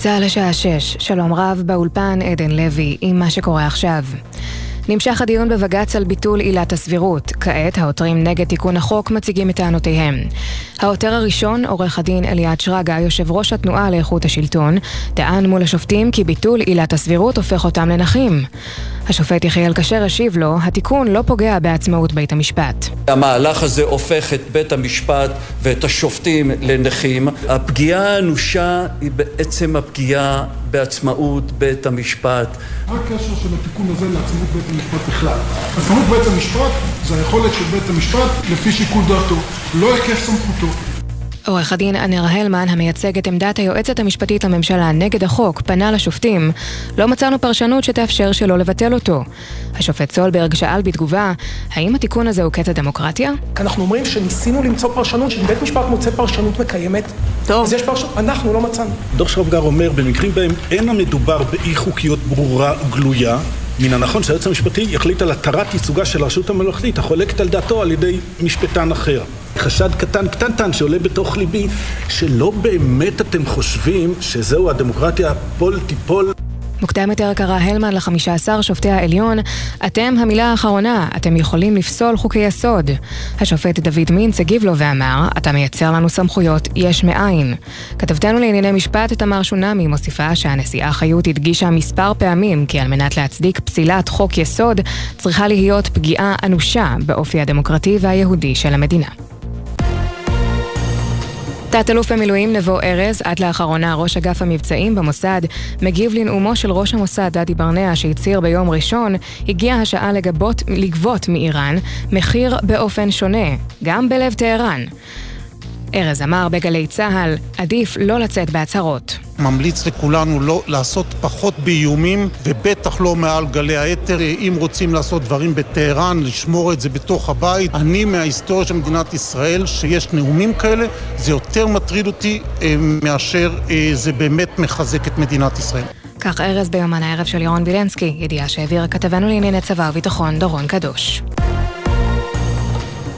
צה"ל השעה 6, שלום רב באולפן עדן לוי עם מה שקורה עכשיו. נמשך הדיון בבג"ץ על ביטול עילת הסבירות. כעת העותרים נגד תיקון החוק מציגים את טענותיהם. העותר הראשון, עורך הדין אליעד שרגא, יושב ראש התנועה לאיכות השלטון, טען מול השופטים כי ביטול עילת הסבירות הופך אותם לנכים. השופט יחיאל כשר השיב לו, התיקון לא פוגע בעצמאות בית המשפט. המהלך הזה הופך את בית המשפט ואת השופטים לנכים. הפגיעה האנושה היא בעצם הפגיעה בעצמאות בית המשפט. מה הקשר של התיקון הזה לעצמאות בית המשפט בכלל? עצמאות בית המשפט זה היכולת של בית המשפט לפי שיקול דעתו, לא היקף סמכותו. עורך הדין אנר הלמן, המייצג את עמדת היועצת המשפטית לממשלה נגד החוק, פנה לשופטים. לא מצאנו פרשנות שתאפשר שלא לבטל אותו. השופט סולברג שאל בתגובה, האם התיקון הזה הוא קטע דמוקרטיה? אנחנו אומרים שניסינו למצוא פרשנות, שאם בית משפט מוצא פרשנות מקיימת, טוב. אז יש פרשנות, אנחנו לא מצאנו. דוח שרפגר אומר, במקרים בהם אין המדובר באי חוקיות ברורה וגלויה, מן הנכון שהיועץ המשפטי יחליט על התרת ייצוגה של הרשות הממלכתית החולקת על דעתו על ידי משפטן אחר. חשד קטן קטנטן שעולה בתוך ליבי שלא באמת אתם חושבים שזהו הדמוקרטיה פול תיפול מוקדם יותר קרא הלמן לחמישה עשר שופטי העליון, אתם המילה האחרונה, אתם יכולים לפסול חוקי יסוד. השופט דוד מינץ הגיב לו ואמר, אתה מייצר לנו סמכויות יש מאין. כתבתנו לענייני משפט תמר שונמי מוסיפה שהנשיאה חיות הדגישה מספר פעמים כי על מנת להצדיק פסילת חוק יסוד צריכה להיות פגיעה אנושה באופי הדמוקרטי והיהודי של המדינה. תת-אלוף במילואים נבו ארז, עד לאחרונה ראש אגף המבצעים במוסד, מגיב לנאומו של ראש המוסד דדי ברנע שהצהיר ביום ראשון, הגיעה השעה לגבות, לגבות מאיראן מחיר באופן שונה, גם בלב טהרן. ארז אמר בגלי צה"ל, עדיף לא לצאת בהצהרות. ממליץ לכולנו לא לעשות פחות באיומים, ובטח לא מעל גלי האתר. אם רוצים לעשות דברים בטהרן, לשמור את זה בתוך הבית. אני מההיסטוריה של מדינת ישראל, שיש נאומים כאלה, זה יותר מטריד אותי אה, מאשר אה, זה באמת מחזק את מדינת ישראל. כך ארז ביומן הערב של ירון וילנסקי, ידיעה שהעביר כתבנו לענייני צבא וביטחון דורון קדוש.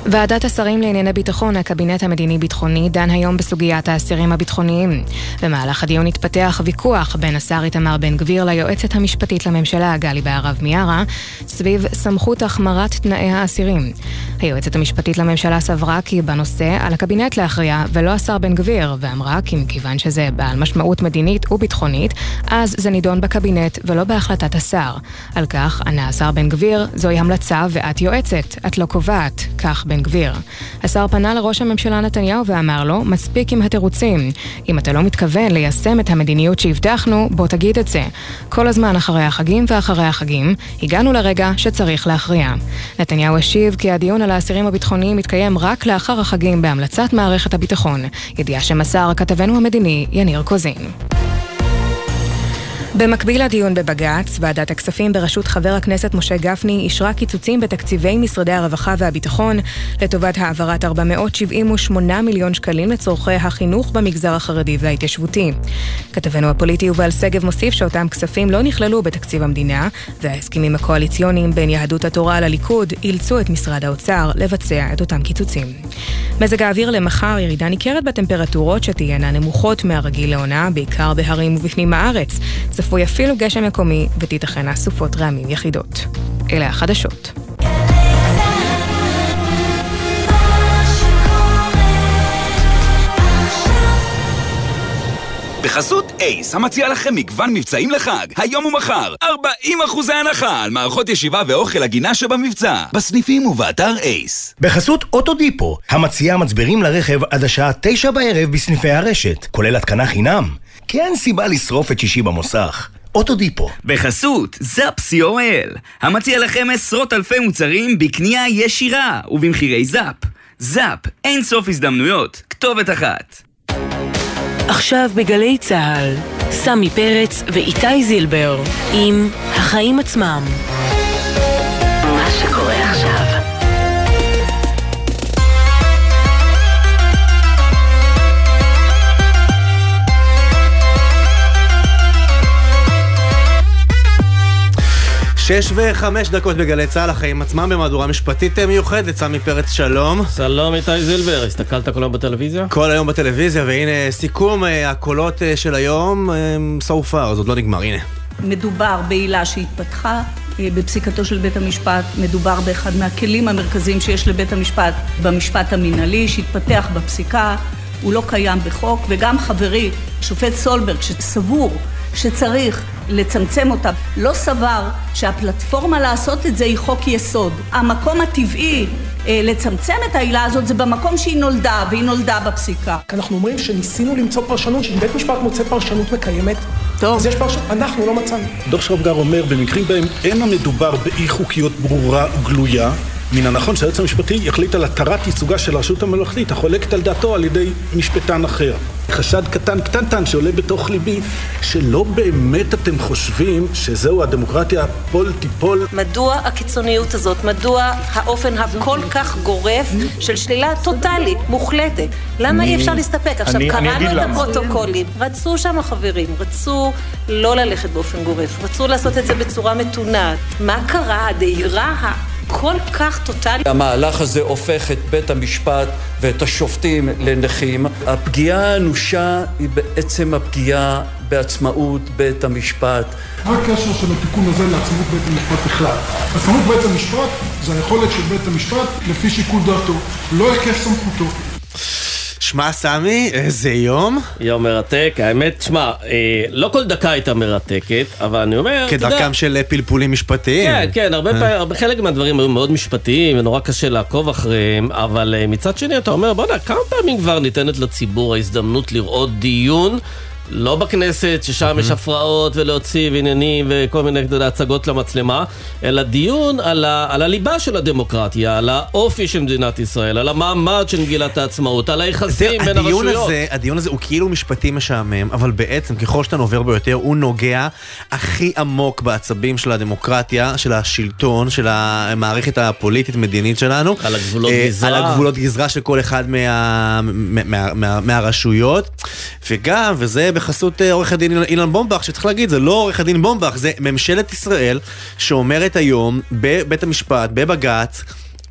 ועדת השרים לענייני ביטחון, הקבינט המדיני-ביטחוני, דן היום בסוגיית האסירים הביטחוניים. במהלך הדיון התפתח ויכוח בין השר איתמר בן גביר ליועצת המשפטית לממשלה, גלי בהרב מיארה, סביב סמכות החמרת תנאי האסירים. היועצת המשפטית לממשלה סברה כי בנושא על הקבינט להכריע ולא השר בן גביר, ואמרה כי מכיוון שזה בעל משמעות מדינית וביטחונית, אז זה נידון בקבינט ולא בהחלטת השר. על כך ענה השר בן גביר, זוהי המלצה ואת יועצת, את לא קובעת. כך בן גביר. השר פנה לראש הממשלה נתניהו ואמר לו, מספיק עם התירוצים. אם אתה לא מתכוון ליישם את המדיניות שהבטחנו, בוא תגיד את זה. כל הזמן אחרי החגים ואחרי החגים, הגענו לרגע שצריך להכריע. נתניהו השיב כי הדיון על האסירים הביטחוניים מתקיים רק לאחר החגים בהמלצת מערכת הביטחון. ידיעה שמסר כתבנו המדיני יניר קוזין. במקביל לדיון בבג"ץ, ועדת הכספים בראשות חבר הכנסת משה גפני אישרה קיצוצים בתקציבי משרדי הרווחה והביטחון לטובת העברת 478 מיליון שקלים לצורכי החינוך במגזר החרדי וההתיישבותי. כתבנו הפוליטי יובל שגב מוסיף שאותם כספים לא נכללו בתקציב המדינה, וההסכמים הקואליציוניים בין יהדות התורה לליכוד אילצו את משרד האוצר לבצע את אותם קיצוצים. מזג האוויר למחר ירידה ניכרת בטמפרטורות שתהיינה נמוכות מהרגיל לעונה, בעיקר בהרים ובפנים הארץ. צפוי אפילו גשם מקומי ותיתכנה סופות רעמים יחידות. אלה החדשות. בחסות אייס, המציע לכם מגוון מבצעים לחג, היום ומחר, 40 אחוזי הנחה על מערכות ישיבה ואוכל הגינה שבמבצע, בסניפים ובאתר אייס. בחסות אוטודיפו, המציע מצברים לרכב עד השעה 9 בערב בסניפי הרשת, כולל התקנה חינם. כי אין סיבה לשרוף את שישי במוסך. אוטודיפו. בחסות זאפ co.il, המציע לכם עשרות אלפי מוצרים בקנייה ישירה ובמחירי זאפ. זאפ, אין סוף הזדמנויות, כתובת אחת. עכשיו בגלי צה"ל, סמי פרץ ואיתי זילבר עם החיים עצמם. שש וחמש דקות בגלי צה"ל, החיים עצמם במהדורה משפטית מיוחדת, סמי פרץ, שלום. שלום איתי זילבר, הסתכלת כל היום בטלוויזיה? כל היום בטלוויזיה, והנה סיכום אה, הקולות אה, של היום, אה, so far, זה עוד לא נגמר, הנה. מדובר בעילה שהתפתחה בפסיקתו של בית המשפט, מדובר באחד מהכלים המרכזיים שיש לבית המשפט במשפט המינהלי, שהתפתח בפסיקה, הוא לא קיים בחוק, וגם חברי, שופט סולברג, שסבור שצריך לצמצם אותה, לא סבר שהפלטפורמה לעשות את זה היא חוק יסוד. המקום הטבעי אה, לצמצם את העילה הזאת זה במקום שהיא נולדה, והיא נולדה בפסיקה. אנחנו אומרים שניסינו למצוא פרשנות, שאם בית משפט מוצא פרשנות מקיימת, טוב. אז יש פרשנות, אנחנו לא מצאנו. דוח שרפגר אומר, במקרים בהם אין המדובר באי חוקיות ברורה וגלויה, מן הנכון שהיועץ המשפטי יחליט על התרת ייצוגה של הרשות הממלכתית החולקת על דעתו על ידי משפטן אחר. חשד קטן קטנטן שעולה בתוך ליבי, שלא באמת אתם חושבים שזהו הדמוקרטיה פול תיפול. מדוע הקיצוניות הזאת? מדוע האופן הכל כך גורף של שלילה טוטאלית, מוחלטת? למה אי אפשר להסתפק? עכשיו, קראנו את הפרוטוקולים, רצו שם החברים, רצו לא ללכת באופן גורף, רצו לעשות את זה בצורה מתונה. מה קרה? הדהירה כל כך טוטאלי. המהלך הזה הופך את בית המשפט ואת השופטים לנכים. הפגיעה האנושה היא בעצם הפגיעה בעצמאות בית המשפט. מה הקשר של התיקון הזה לעצמאות בית המשפט בכלל? עצמאות בית המשפט זה היכולת של בית המשפט לפי שיקול דעתו, לא היקף סמכותו. שמע, סמי, איזה יום. יום מרתק. האמת, שמע, אה, לא כל דקה הייתה מרתקת, אבל אני אומר, אתה יודע... כדרכם של אה, פלפולים משפטיים. כן, כן, הרבה פעמים, הרבה, חלק מהדברים היו מאוד משפטיים, ונורא קשה לעקוב אחריהם, אבל אה, מצד שני אתה אומר, בוא'נה, כמה פעמים כבר ניתנת לציבור ההזדמנות לראות דיון? לא בכנסת, ששם יש הפרעות ולהוציא ועניינים וכל מיני הצגות למצלמה, אלא דיון על, ה, על הליבה של הדמוקרטיה, על האופי של מדינת ישראל, על המעמד של מגילת העצמאות, על היחסים בין הדיון הרשויות. הזה, הדיון הזה הוא כאילו משפטי משעמם, אבל בעצם ככל שאתה נובר ביותר, הוא נוגע הכי עמוק בעצבים של הדמוקרטיה, של השלטון, של המערכת הפוליטית-מדינית שלנו. על הגבולות גזרה. על הגבולות גזרה של כל אחד מה, מה, מה, מה, מהרשויות. וגם, וזה בחסות אה, עורך הדין אילן בומבך, שצריך להגיד, זה לא עורך הדין בומבך, זה ממשלת ישראל שאומרת היום בבית המשפט, בבג"ץ,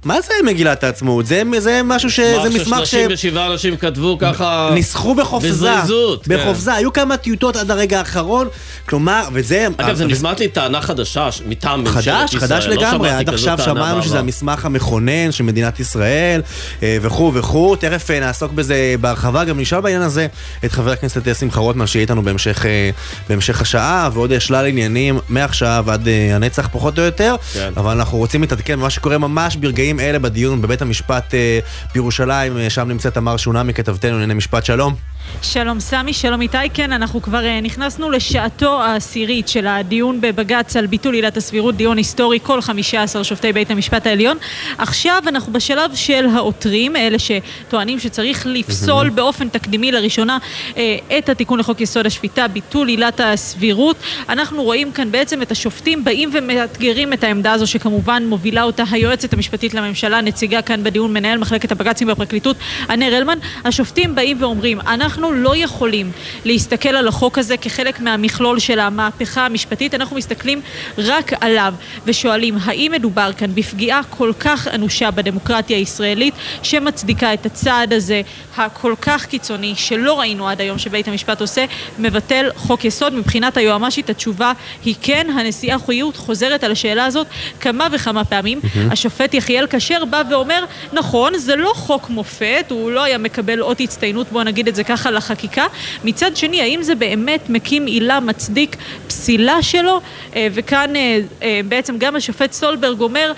מה זה מגילת העצמאות? זה, זה משהו ש... זה מסמך ש... 37 אנשים כתבו ככה... ניסחו בחופזה. בזריזות. כן. בחופזה. היו כמה טיוטות עד הרגע האחרון. כלומר, וזה... אגב, זה נשמעת לי טענה חדשה מטעם ממשלת ישראל. חדש, חדש לא לגמרי. עד עכשיו שמענו שזה המסמך המכונן של מדינת ישראל, אה, וכו' וכו'. תכף אה, נעסוק בזה בהרחבה. גם נשאל בעניין הזה את חבר הכנסת שמחה רוטמן, שיהיה איתנו בהמשך, אה, בהמשך השעה, ועוד שלל עניינים מעכשיו עד הנצח פחות או יותר. כן. אבל אנחנו רוצים להתעדכן במה שקורה ממש ברגעים ברגעים אלה בדיון בבית המשפט אה, בירושלים, אה, שם נמצאת תמר שונמי, כתבתנו לענייני משפט, שלום. שלום סמי, שלום איתי, כן, אנחנו כבר uh, נכנסנו לשעתו העשירית של הדיון בבג"ץ על ביטול עילת הסבירות, דיון היסטורי, כל 15 שופטי בית המשפט העליון. עכשיו אנחנו בשלב של העותרים, אלה שטוענים שצריך לפסול באופן תקדימי לראשונה uh, את התיקון לחוק יסוד השפיטה, ביטול עילת הסבירות. אנחנו רואים כאן בעצם את השופטים באים ומאתגרים את העמדה הזו שכמובן מובילה אותה היועצת המשפטית לממשלה, נציגה כאן בדיון, מנהל מחלקת הבג"צים בפרקליטות, ענר אלמן. השופטים באים ואומרים, אנחנו אנחנו לא יכולים להסתכל על החוק הזה כחלק מהמכלול של המהפכה המשפטית, אנחנו מסתכלים רק עליו ושואלים האם מדובר כאן בפגיעה כל כך אנושה בדמוקרטיה הישראלית שמצדיקה את הצעד הזה הכל כך קיצוני שלא ראינו עד היום שבית המשפט עושה, מבטל חוק יסוד. מבחינת היועמ"שית התשובה היא כן, הנשיאה חיות חוזרת על השאלה הזאת כמה וכמה פעמים. Mm-hmm. השופט יחיאל כשר בא ואומר, נכון, זה לא חוק מופת, הוא לא היה מקבל אות הצטיינות, בוא נגיד את זה ככה. ככה לחקיקה. מצד שני, האם זה באמת מקים עילה מצדיק פסילה שלו? אה, וכאן אה, אה, בעצם גם השופט סולברג אומר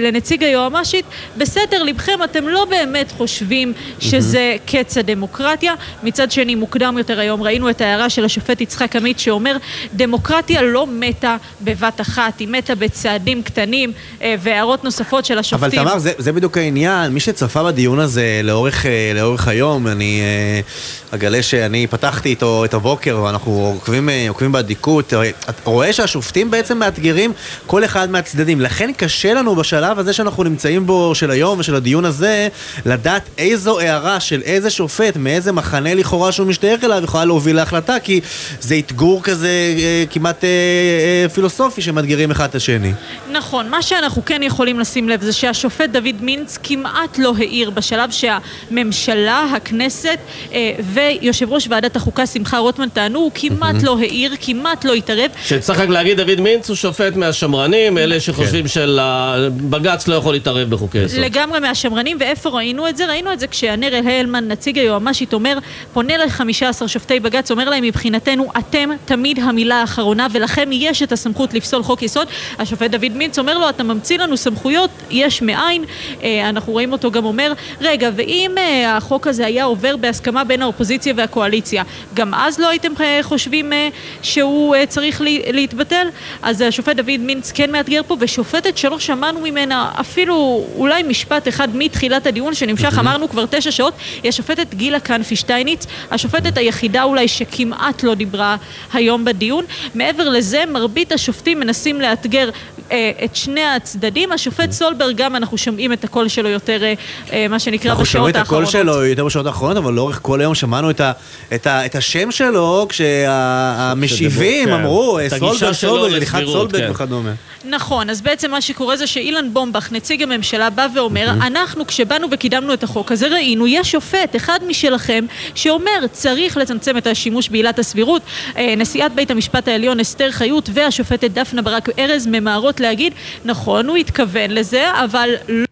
לנציג היועמ"שית, בסדר, לבכם אתם לא באמת חושבים שזה קץ הדמוקרטיה. מצד שני, מוקדם יותר היום ראינו את ההערה של השופט יצחק עמית שאומר, דמוקרטיה לא מתה בבת אחת, היא מתה בצעדים קטנים והערות נוספות של השופטים. אבל תמר, זה, זה בדיוק העניין. מי שצפה בדיון הזה לאורך, לאורך היום, אני... הגלה שאני פתחתי איתו את הבוקר ואנחנו עוקבים, עוקבים באדיקות, אתה רואה שהשופטים בעצם מאתגרים כל אחד מהצדדים. לכן קשה לנו בשלב הזה שאנחנו נמצאים בו, של היום ושל הדיון הזה, לדעת איזו הערה של איזה שופט, מאיזה מחנה לכאורה שהוא משתייך אליו, יכולה להוביל להחלטה, כי זה אתגור כזה אה, כמעט אה, אה, פילוסופי שמאתגרים אחד את השני. נכון, מה שאנחנו כן יכולים לשים לב זה שהשופט דוד מינץ כמעט לא העיר בשלב שהממשלה, הכנסת אה, ויושב ראש ועדת החוקה שמחה רוטמן טענו, הוא כמעט לא העיר, כמעט לא התערב. שצריך רק להגיד, דוד מינץ הוא שופט מהשמרנים, אלה שחושבים שבג"ץ לא יכול להתערב בחוקי יסוד. לגמרי מהשמרנים, ואיפה ראינו את זה? ראינו את זה כשהנר הלמן, נציג היועמ"שית, אומר, פונה ל-15 שופטי בג"ץ, אומר להם מבחינתנו, אתם תמיד המילה האחרונה, ולכם יש את הסמכות לפסול חוק יסוד. השופט דוד מינץ אומר לו, אתה ממציא לנו סמכויות, יש מאין. אה, אנחנו רואים אותו גם אומר, רגע, ואם אה, החוק הזה היה עובר בהסכמה בין האופוזיציה והקואליציה, גם אז לא הייתם אה, חושבים שהוא צריך להתבטל? אז השופט דוד מינץ כן מאתגר פה, ושופטת שלא שמענו ממנה אפילו אולי משפט אחד מתחילת הדיון שנמשך, אמרנו כבר תשע שעות, היא השופטת גילה כנפי שטייניץ, השופטת היחידה אולי שכמעט לא דיברה היום בדיון. מעבר לזה, מרבית השופטים מנסים לאתגר אה, את שני הצדדים. השופט סולברג, גם אנחנו שומעים את הקול שלו יותר, אה, אה, מה שנקרא, בשעות האחרונות. אנחנו שומעים את הקול שלו יותר בשעות האחרונות, אבל לאורך כל היום שמענו את, ה, את, ה, את השם שלו כשהמשיבים כן. אמרו, סולברג, סולברג, הליכת סולברג כן. וכדומה. נכון, אז בעצם מה שקורה זה שאילן בומבך, נציג הממשלה, בא ואומר, אנחנו כשבאנו וקידמנו את החוק הזה ראינו, יש שופט, אחד משלכם, שאומר, צריך לצמצם את השימוש בעילת הסבירות. נשיאת בית המשפט העליון אסתר חיות והשופטת דפנה ברק ארז ממהרות להגיד, נכון, הוא התכוון לזה, אבל לא... אה,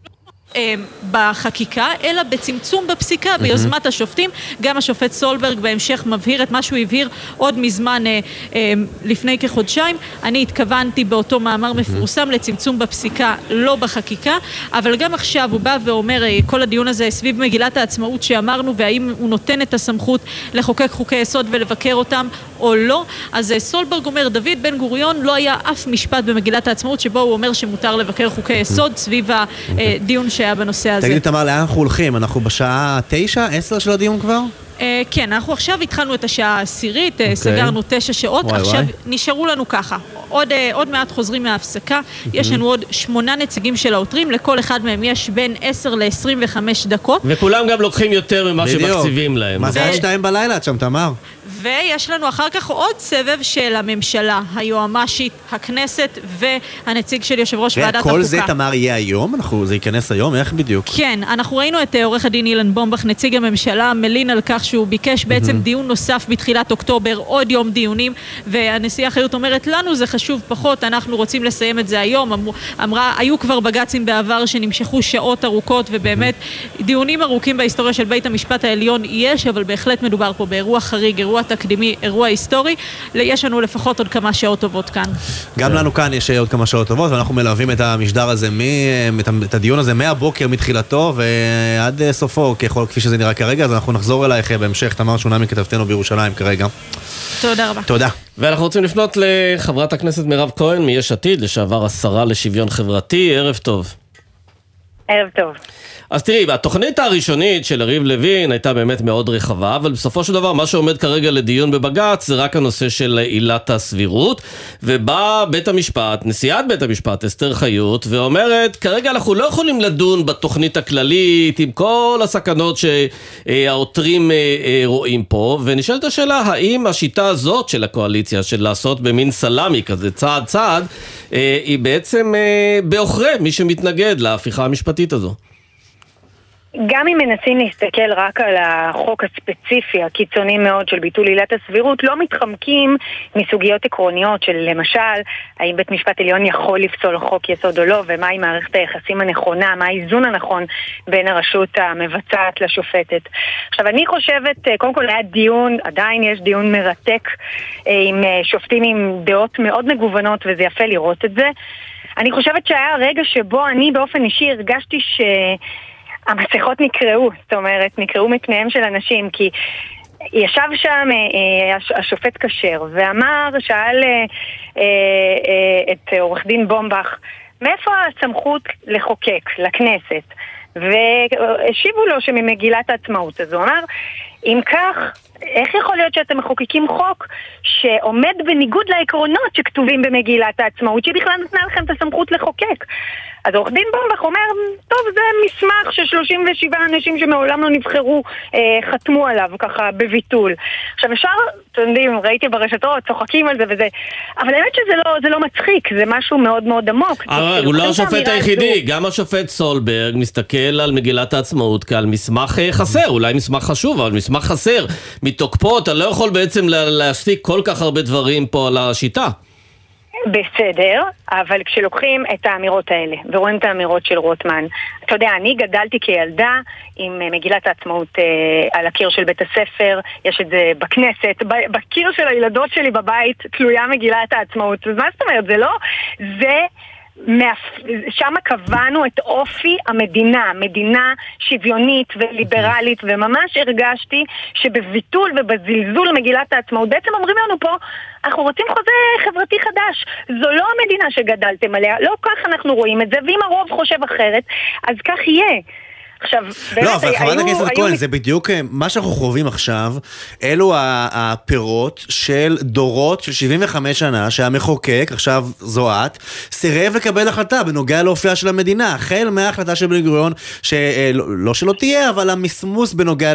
בחקיקה, אלא בצמצום בפסיקה, ביוזמת השופטים. גם השופט סולברג בהמשך מבהיר את מה שהוא הבהיר עוד מזמן, אה, אה, לפני כחודשיים. אני התכוונתי באותו מאמר מפורסם לצמצום בפסיקה, לא בחקיקה, אבל גם עכשיו הוא בא ואומר, כל הדיון הזה סביב מגילת העצמאות שאמרנו, והאם הוא נותן את הסמכות לחוקק חוקי יסוד ולבקר אותם או לא. אז סולברג אומר, דוד בן גוריון לא היה אף משפט במגילת העצמאות שבו הוא אומר שמותר לבקר חוקי יסוד סביב הדיון שהיה בנושא הזה. תגידי תמר, לאן אנחנו הולכים? אנחנו בשעה תשע, עשר של הדיון כבר? Uh, כן, אנחנו עכשיו התחלנו את השעה העשירית, okay. אה, אוקיי. סגרנו תשע שעות, וואי עכשיו וואי. נשארו לנו ככה, עוד, uh, עוד מעט חוזרים מההפסקה, mm-hmm. יש לנו עוד שמונה נציגים של העותרים, לכל אחד מהם יש בין עשר ל-25 דקות. וכולם גם לוקחים יותר ממה שמקציבים להם. מה זה עד שתיים בלילה את שם, תמר? ויש לנו אחר כך עוד סבב של הממשלה, היועמ"שית, הכנסת והנציג של יושב ראש ועדת החוקה. כל זה, תמר, יהיה היום? אנחנו, זה ייכנס היום? איך בדיוק? כן, אנחנו ראינו את אה, עורך הדין אילן בומבך, נציג הממשלה, מלין על כך שהוא ביקש בעצם mm-hmm. דיון נוסף בתחילת אוקטובר, עוד יום דיונים, והנשיאה חיות אומרת, לנו זה חשוב פחות, אנחנו רוצים לסיים את זה היום. אמ, אמרה, היו כבר בג"צים בעבר שנמשכו שעות ארוכות, ובאמת mm-hmm. דיונים ארוכים בהיסטוריה של בית המשפט העליון יש, אבל בהחלט מדובר פה באירוע חריג, אירוע תקדימי, אירוע היסטורי. יש לנו לפחות עוד כמה שעות טובות כאן. גם לנו כאן יש עוד כמה שעות טובות, ואנחנו מלווים את המשדר הזה, את הדיון הזה מהבוקר, מתחילתו ועד סופו, כפי שזה נראה כרגע, אז אנחנו נחזור אלייך בהמשך. תמר שונמי, כתבתנו בירושלים כרגע. תודה רבה. תודה. ואנחנו רוצים לפנות לחברת הכנסת מירב כהן מיש עתיד, לשעבר השרה לשוויון חברתי. ערב טוב. ערב טוב. אז תראי, התוכנית הראשונית של יריב לוין הייתה באמת מאוד רחבה, אבל בסופו של דבר מה שעומד כרגע לדיון בבג"ץ זה רק הנושא של עילת הסבירות, ובא בית המשפט, נשיאת בית המשפט אסתר חיות, ואומרת, כרגע אנחנו לא יכולים לדון בתוכנית הכללית עם כל הסכנות שהעותרים אה, אה, רואים פה, ונשאלת השאלה, האם השיטה הזאת של הקואליציה, של לעשות במין סלאמי כזה, צעד צעד, היא בעצם בעוכרי מי שמתנגד להפיכה המשפטית הזו? גם אם מנסים להסתכל רק על החוק הספציפי, הקיצוני מאוד של ביטול עילת הסבירות, לא מתחמקים מסוגיות עקרוניות של למשל, האם בית משפט עליון יכול לפסול חוק יסוד או לא, ומהי מערכת היחסים הנכונה, מה האיזון הנכון בין הרשות המבצעת לשופטת. עכשיו, אני חושבת, אה, קודם כל היה דיון, עדיין יש דיון מרתק אה, עם אה, שופטים עם דעות מאוד מגוונות, וזה יפה לראות את זה. אני חושבת שהיה רגע שבו אני באופן אישי הרגשתי ש... המסכות נקרעו, זאת אומרת, נקרעו מפניהם של אנשים, כי ישב שם אה, אה, השופט כשר ואמר, שאל אה, את עורך דין בומבך, מאיפה הסמכות לחוקק לכנסת? והשיבו לו שממגילת העצמאות. אז הוא אמר, אם כך, איך יכול להיות שאתם מחוקקים חוק שעומד בניגוד לעקרונות שכתובים במגילת העצמאות, שבכלל נתנה לכם את הסמכות לחוקק? אז עורך דין בומבך אומר, טוב, זה מסמך ש-37 אנשים שמעולם לא נבחרו אה, חתמו עליו ככה בביטול. עכשיו אפשר, אתם יודעים, ראיתי ברשתות, צוחקים על זה וזה, אבל האמת שזה לא, זה לא מצחיק, זה משהו מאוד מאוד עמוק. אבל הוא לא השופט היחידי, גם השופט סולברג מסתכל על מגילת העצמאות כעל מסמך אה, חסר, אולי מסמך חשוב, אבל מסמך חסר. מתוקפו אתה לא יכול בעצם להשתיק כל כך הרבה דברים פה על השיטה. בסדר, אבל כשלוקחים את האמירות האלה ורואים את האמירות של רוטמן, אתה יודע, אני גדלתי כילדה עם אה, מגילת העצמאות אה, על הקיר של בית הספר, יש את זה בכנסת, בקיר של הילדות שלי בבית תלויה מגילת העצמאות. אז מה זאת אומרת? זה לא... זה... שם קבענו את אופי המדינה, מדינה שוויונית וליברלית, וממש הרגשתי שבביטול ובזלזול מגילת העצמאות, בעצם אומרים לנו פה, אנחנו רוצים חוזה חברתי חדש. זו לא המדינה שגדלתם עליה, לא כך אנחנו רואים את זה, ואם הרוב חושב אחרת, אז כך יהיה. עכשיו, באמת, לא, אבל חברת הכנסת כהן, זה בדיוק אה, מה שאנחנו חווים עכשיו, אלו הפירות של דורות של 75 שנה שהמחוקק, עכשיו זו את, סירב לקבל החלטה בנוגע לאופייה של המדינה, החל מההחלטה של בן גוריון, שלא לא שלא תהיה, אבל המסמוס בנוגע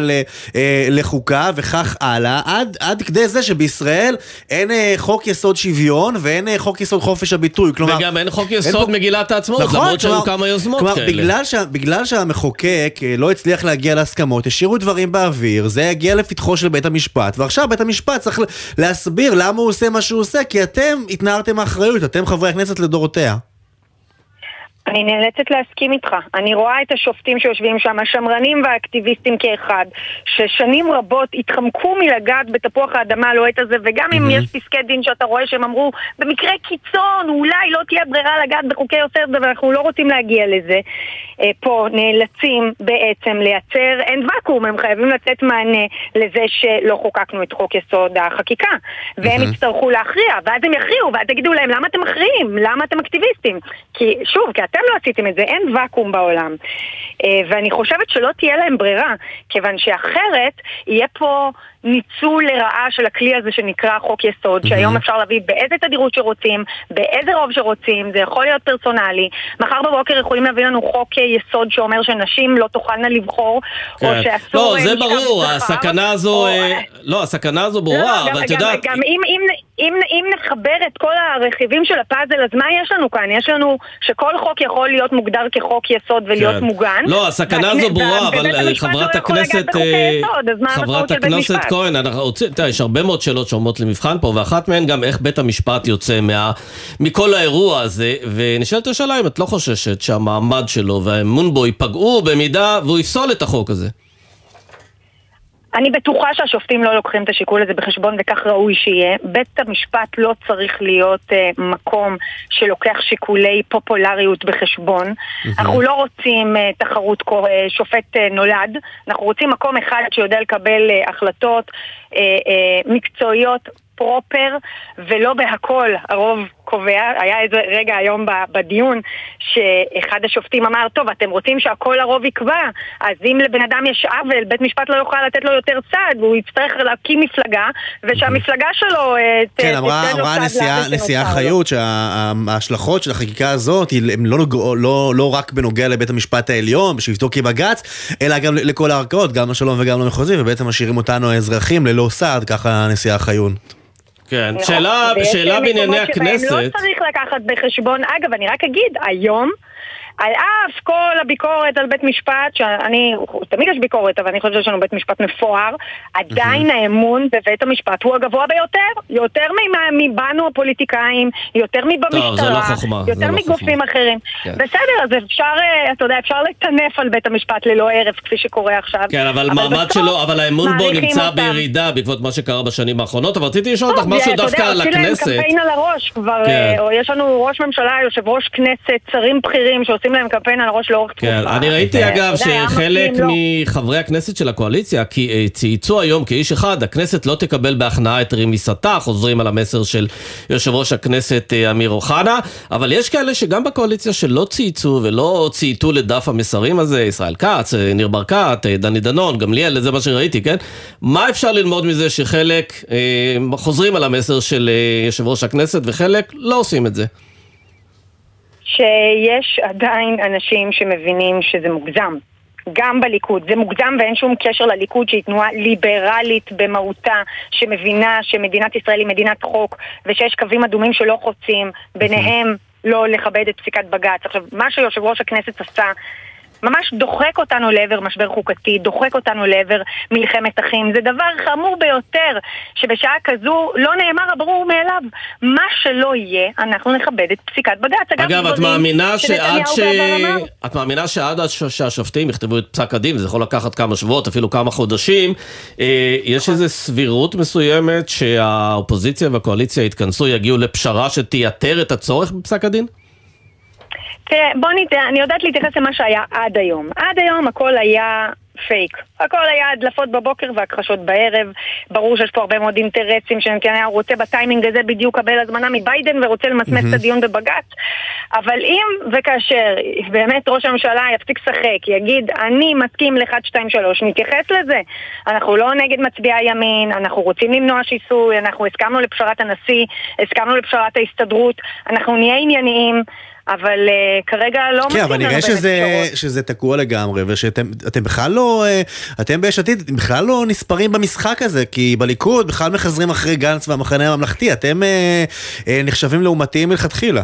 אה, לחוקה וכך הלאה, עד, עד כדי זה שבישראל אין אה, חוק יסוד שוויון ואין חוק יסוד חופש הביטוי. כלומר, וגם אין חוק יסוד אין מגילת העצמאות, נכון, למרות שהיו כמה יוזמות כלומר, כאלה. בגלל, שה, בגלל שהמחוקק המחוקק אה, לא הצליח להגיע להסכמות, השאירו דברים באוויר, זה יגיע לפתחו של בית המשפט, ועכשיו בית המשפט צריך להסביר למה הוא עושה מה שהוא עושה, כי אתם התנערתם מאחריות, אתם חברי הכנסת לדורותיה. אני נאלצת להסכים איתך. אני רואה את השופטים שיושבים שם, השמרנים והאקטיביסטים כאחד, ששנים רבות התחמקו מלגעת בתפוח האדמה הלוהט הזה, וגם אם יש פסקי דין שאתה רואה שהם אמרו, במקרה קיצון, אולי לא תהיה ברירה לגעת בחוקי יוסף, ואנחנו לא רוצים להגיע לזה. אה, פה נאלצים בעצם לייצר, אין ואקום, הם חייבים לתת מענה לזה שלא חוקקנו את חוק יסוד החקיקה. והם יצטרכו להכריע, ואז הם יכריעו, ואז תגידו להם, למה אתם מכריעים? למה אתם אקטיביסטים? כי, שוב, כי אתם לא עשיתם את זה, אין ואקום בעולם. אה, ואני חושבת שלא תהיה להם ברירה, כיוון שאחרת יהיה פה ניצול לרעה של הכלי הזה שנקרא חוק יסוד, mm-hmm. שהיום אפשר להביא באיזה תדירות שרוצים, באיזה רוב שרוצים, זה יכול להיות פרסונלי. מחר בבוקר יכולים להביא לנו חוק יסוד שאומר שנשים לא תוכלנה לבחור, כן. או שאסור... לא, זה ברור, הסכנה הזו... או... אה, לא, הסכנה הזו ברורה, לא, אבל את יודעת... גם אם, אם, אם, אם נחבר את כל הרכיבים של הפאזל, אז מה יש לנו כאן? יש לנו שכל חוק יכול להיות מוגדר כחוק יסוד ולהיות כן. מוגן. לא, הסכנה הזו ברורה, אבל אה, חברת לא הכנסת... חברת הכנסת כהן, אנחנו רוצים, תראה, יש הרבה מאוד שאלות שעומדות למבחן פה, ואחת מהן גם איך בית המשפט יוצא מה, מכל האירוע הזה, ונשאלת השאלה אם את לא חוששת שהמעמד שלו והאמון בו ייפגעו במידה והוא יפסול את החוק הזה. אני בטוחה שהשופטים לא לוקחים את השיקול הזה בחשבון וכך ראוי שיהיה. בית המשפט לא צריך להיות uh, מקום שלוקח שיקולי פופולריות בחשבון. אנחנו לא רוצים uh, תחרות uh, שופט uh, נולד, אנחנו רוצים מקום אחד שיודע לקבל uh, החלטות מקצועיות פרופר ולא בהכל הרוב קובע. היה איזה רגע היום בדיון שאחד השופטים אמר, טוב, אתם רוצים שהכל הרוב יקבע, אז אם לבן אדם יש עוול, בית משפט לא יוכל לתת לו יותר צעד, והוא יצטרך להקים מפלגה, ושהמפלגה שלו... אה, כן, אמרה, אמרה נשיאה חיות שההשלכות של החקיקה הזאת הן לא, לא, לא רק בנוגע לבית המשפט העליון, בשבתו כבג"ץ, אלא גם לכל הערכאות, גם לשלום וגם למחוזי, ובעצם משאירים אותנו האזרחים ללא סעד, ככה נשיאה חיות. כן, שאלה, שאלה בענייני הכנסת... לא צריך לקחת בחשבון, אגב, אני רק אגיד, היום... על אף כל הביקורת על בית משפט, שאני, תמיד יש ביקורת, אבל אני חושבת שיש לנו בית משפט מפואר, עדיין האמון בבית המשפט הוא הגבוה ביותר, יותר מבנו הפוליטיקאים, יותר מבמשטרה, לא יותר לא מגופים אחרים. כן. בסדר, אז אפשר, אה, אתה יודע, אפשר לטנף על בית המשפט ללא הרף, כפי שקורה עכשיו. כן, אבל מעמד שלו, אבל האמון בו נמצא. בירידה בעקבות מה שקרה בשנים האחרונות, אבל רציתי לשאול אותך משהו דווקא על הכנסת. אתה יודע, עושים להם קמפיין על הראש כבר, כן. אה, יש לנו ראש ממשלה, יושב ראש כנסת, שרים בכירים שעושים עושים להם קמפיין על הראש לאורך תקופה. כן, אני ראיתי אגב שחלק מחברי הכנסת של הקואליציה צייצו היום כאיש אחד, הכנסת לא תקבל בהכנעה את רמיסתה, חוזרים על המסר של יושב ראש הכנסת אמיר אוחנה, אבל יש כאלה שגם בקואליציה שלא צייצו ולא צייתו לדף המסרים הזה, ישראל כץ, ניר ברקת, דני דנון, גמליאל, זה מה שראיתי, כן? מה אפשר ללמוד מזה שחלק אה, חוזרים על המסר של אה, יושב ראש הכנסת וחלק לא עושים את זה? שיש עדיין אנשים שמבינים שזה מוגזם. גם בליכוד. זה מוגזם ואין שום קשר לליכוד שהיא תנועה ליברלית במהותה, שמבינה שמדינת ישראל היא מדינת חוק ושיש קווים אדומים שלא חוצים, ביניהם לא לכבד את פסיקת בג"ץ. עכשיו, מה שיושב ראש הכנסת עשה ממש דוחק אותנו לעבר משבר חוקתי, דוחק אותנו לעבר מלחמת אחים. זה דבר חמור ביותר, שבשעה כזו לא נאמר הברור מאליו. מה שלא יהיה, אנחנו נכבד את פסיקת בג"ץ. אגב, את מאמינה שעד ש... את מאמינה שעד שהשופטים יכתבו את פסק הדין, זה יכול לקחת כמה שבועות, אפילו כמה חודשים, אה, יש איזו סבירות מסוימת שהאופוזיציה והקואליציה יתכנסו, יגיעו לפשרה שתייתר את הצורך בפסק הדין? תראה, בוא ניתן, אני יודעת להתייחס למה שהיה עד היום. עד היום הכל היה פייק. הכל היה הדלפות בבוקר והכחשות בערב. ברור שיש פה הרבה מאוד אינטרסים שנתניהו רוצה בטיימינג הזה בדיוק לקבל הזמנה מביידן ורוצה למסמס mm-hmm. את הדיון בבג"ץ. אבל אם וכאשר באמת ראש הממשלה יפסיק לשחק, יגיד אני מסכים ל-1, 2, 3, נתייחס לזה. אנחנו לא נגד מצביעי הימין, אנחנו רוצים למנוע שיסוי, אנחנו הסכמנו לפשרת הנשיא, הסכמנו לפשרת ההסתדרות, אנחנו נהיה ענייניים. אבל uh, כרגע לא מתאים לנו כן, אבל נראה שזה, שזה תקוע לגמרי, ושאתם בכלל לא, uh, אתם ביש עתיד בכלל לא נספרים במשחק הזה, כי בליכוד בכלל מחזרים אחרי גנץ והמחנה הממלכתי, אתם uh, uh, נחשבים לעומתיים מלכתחילה.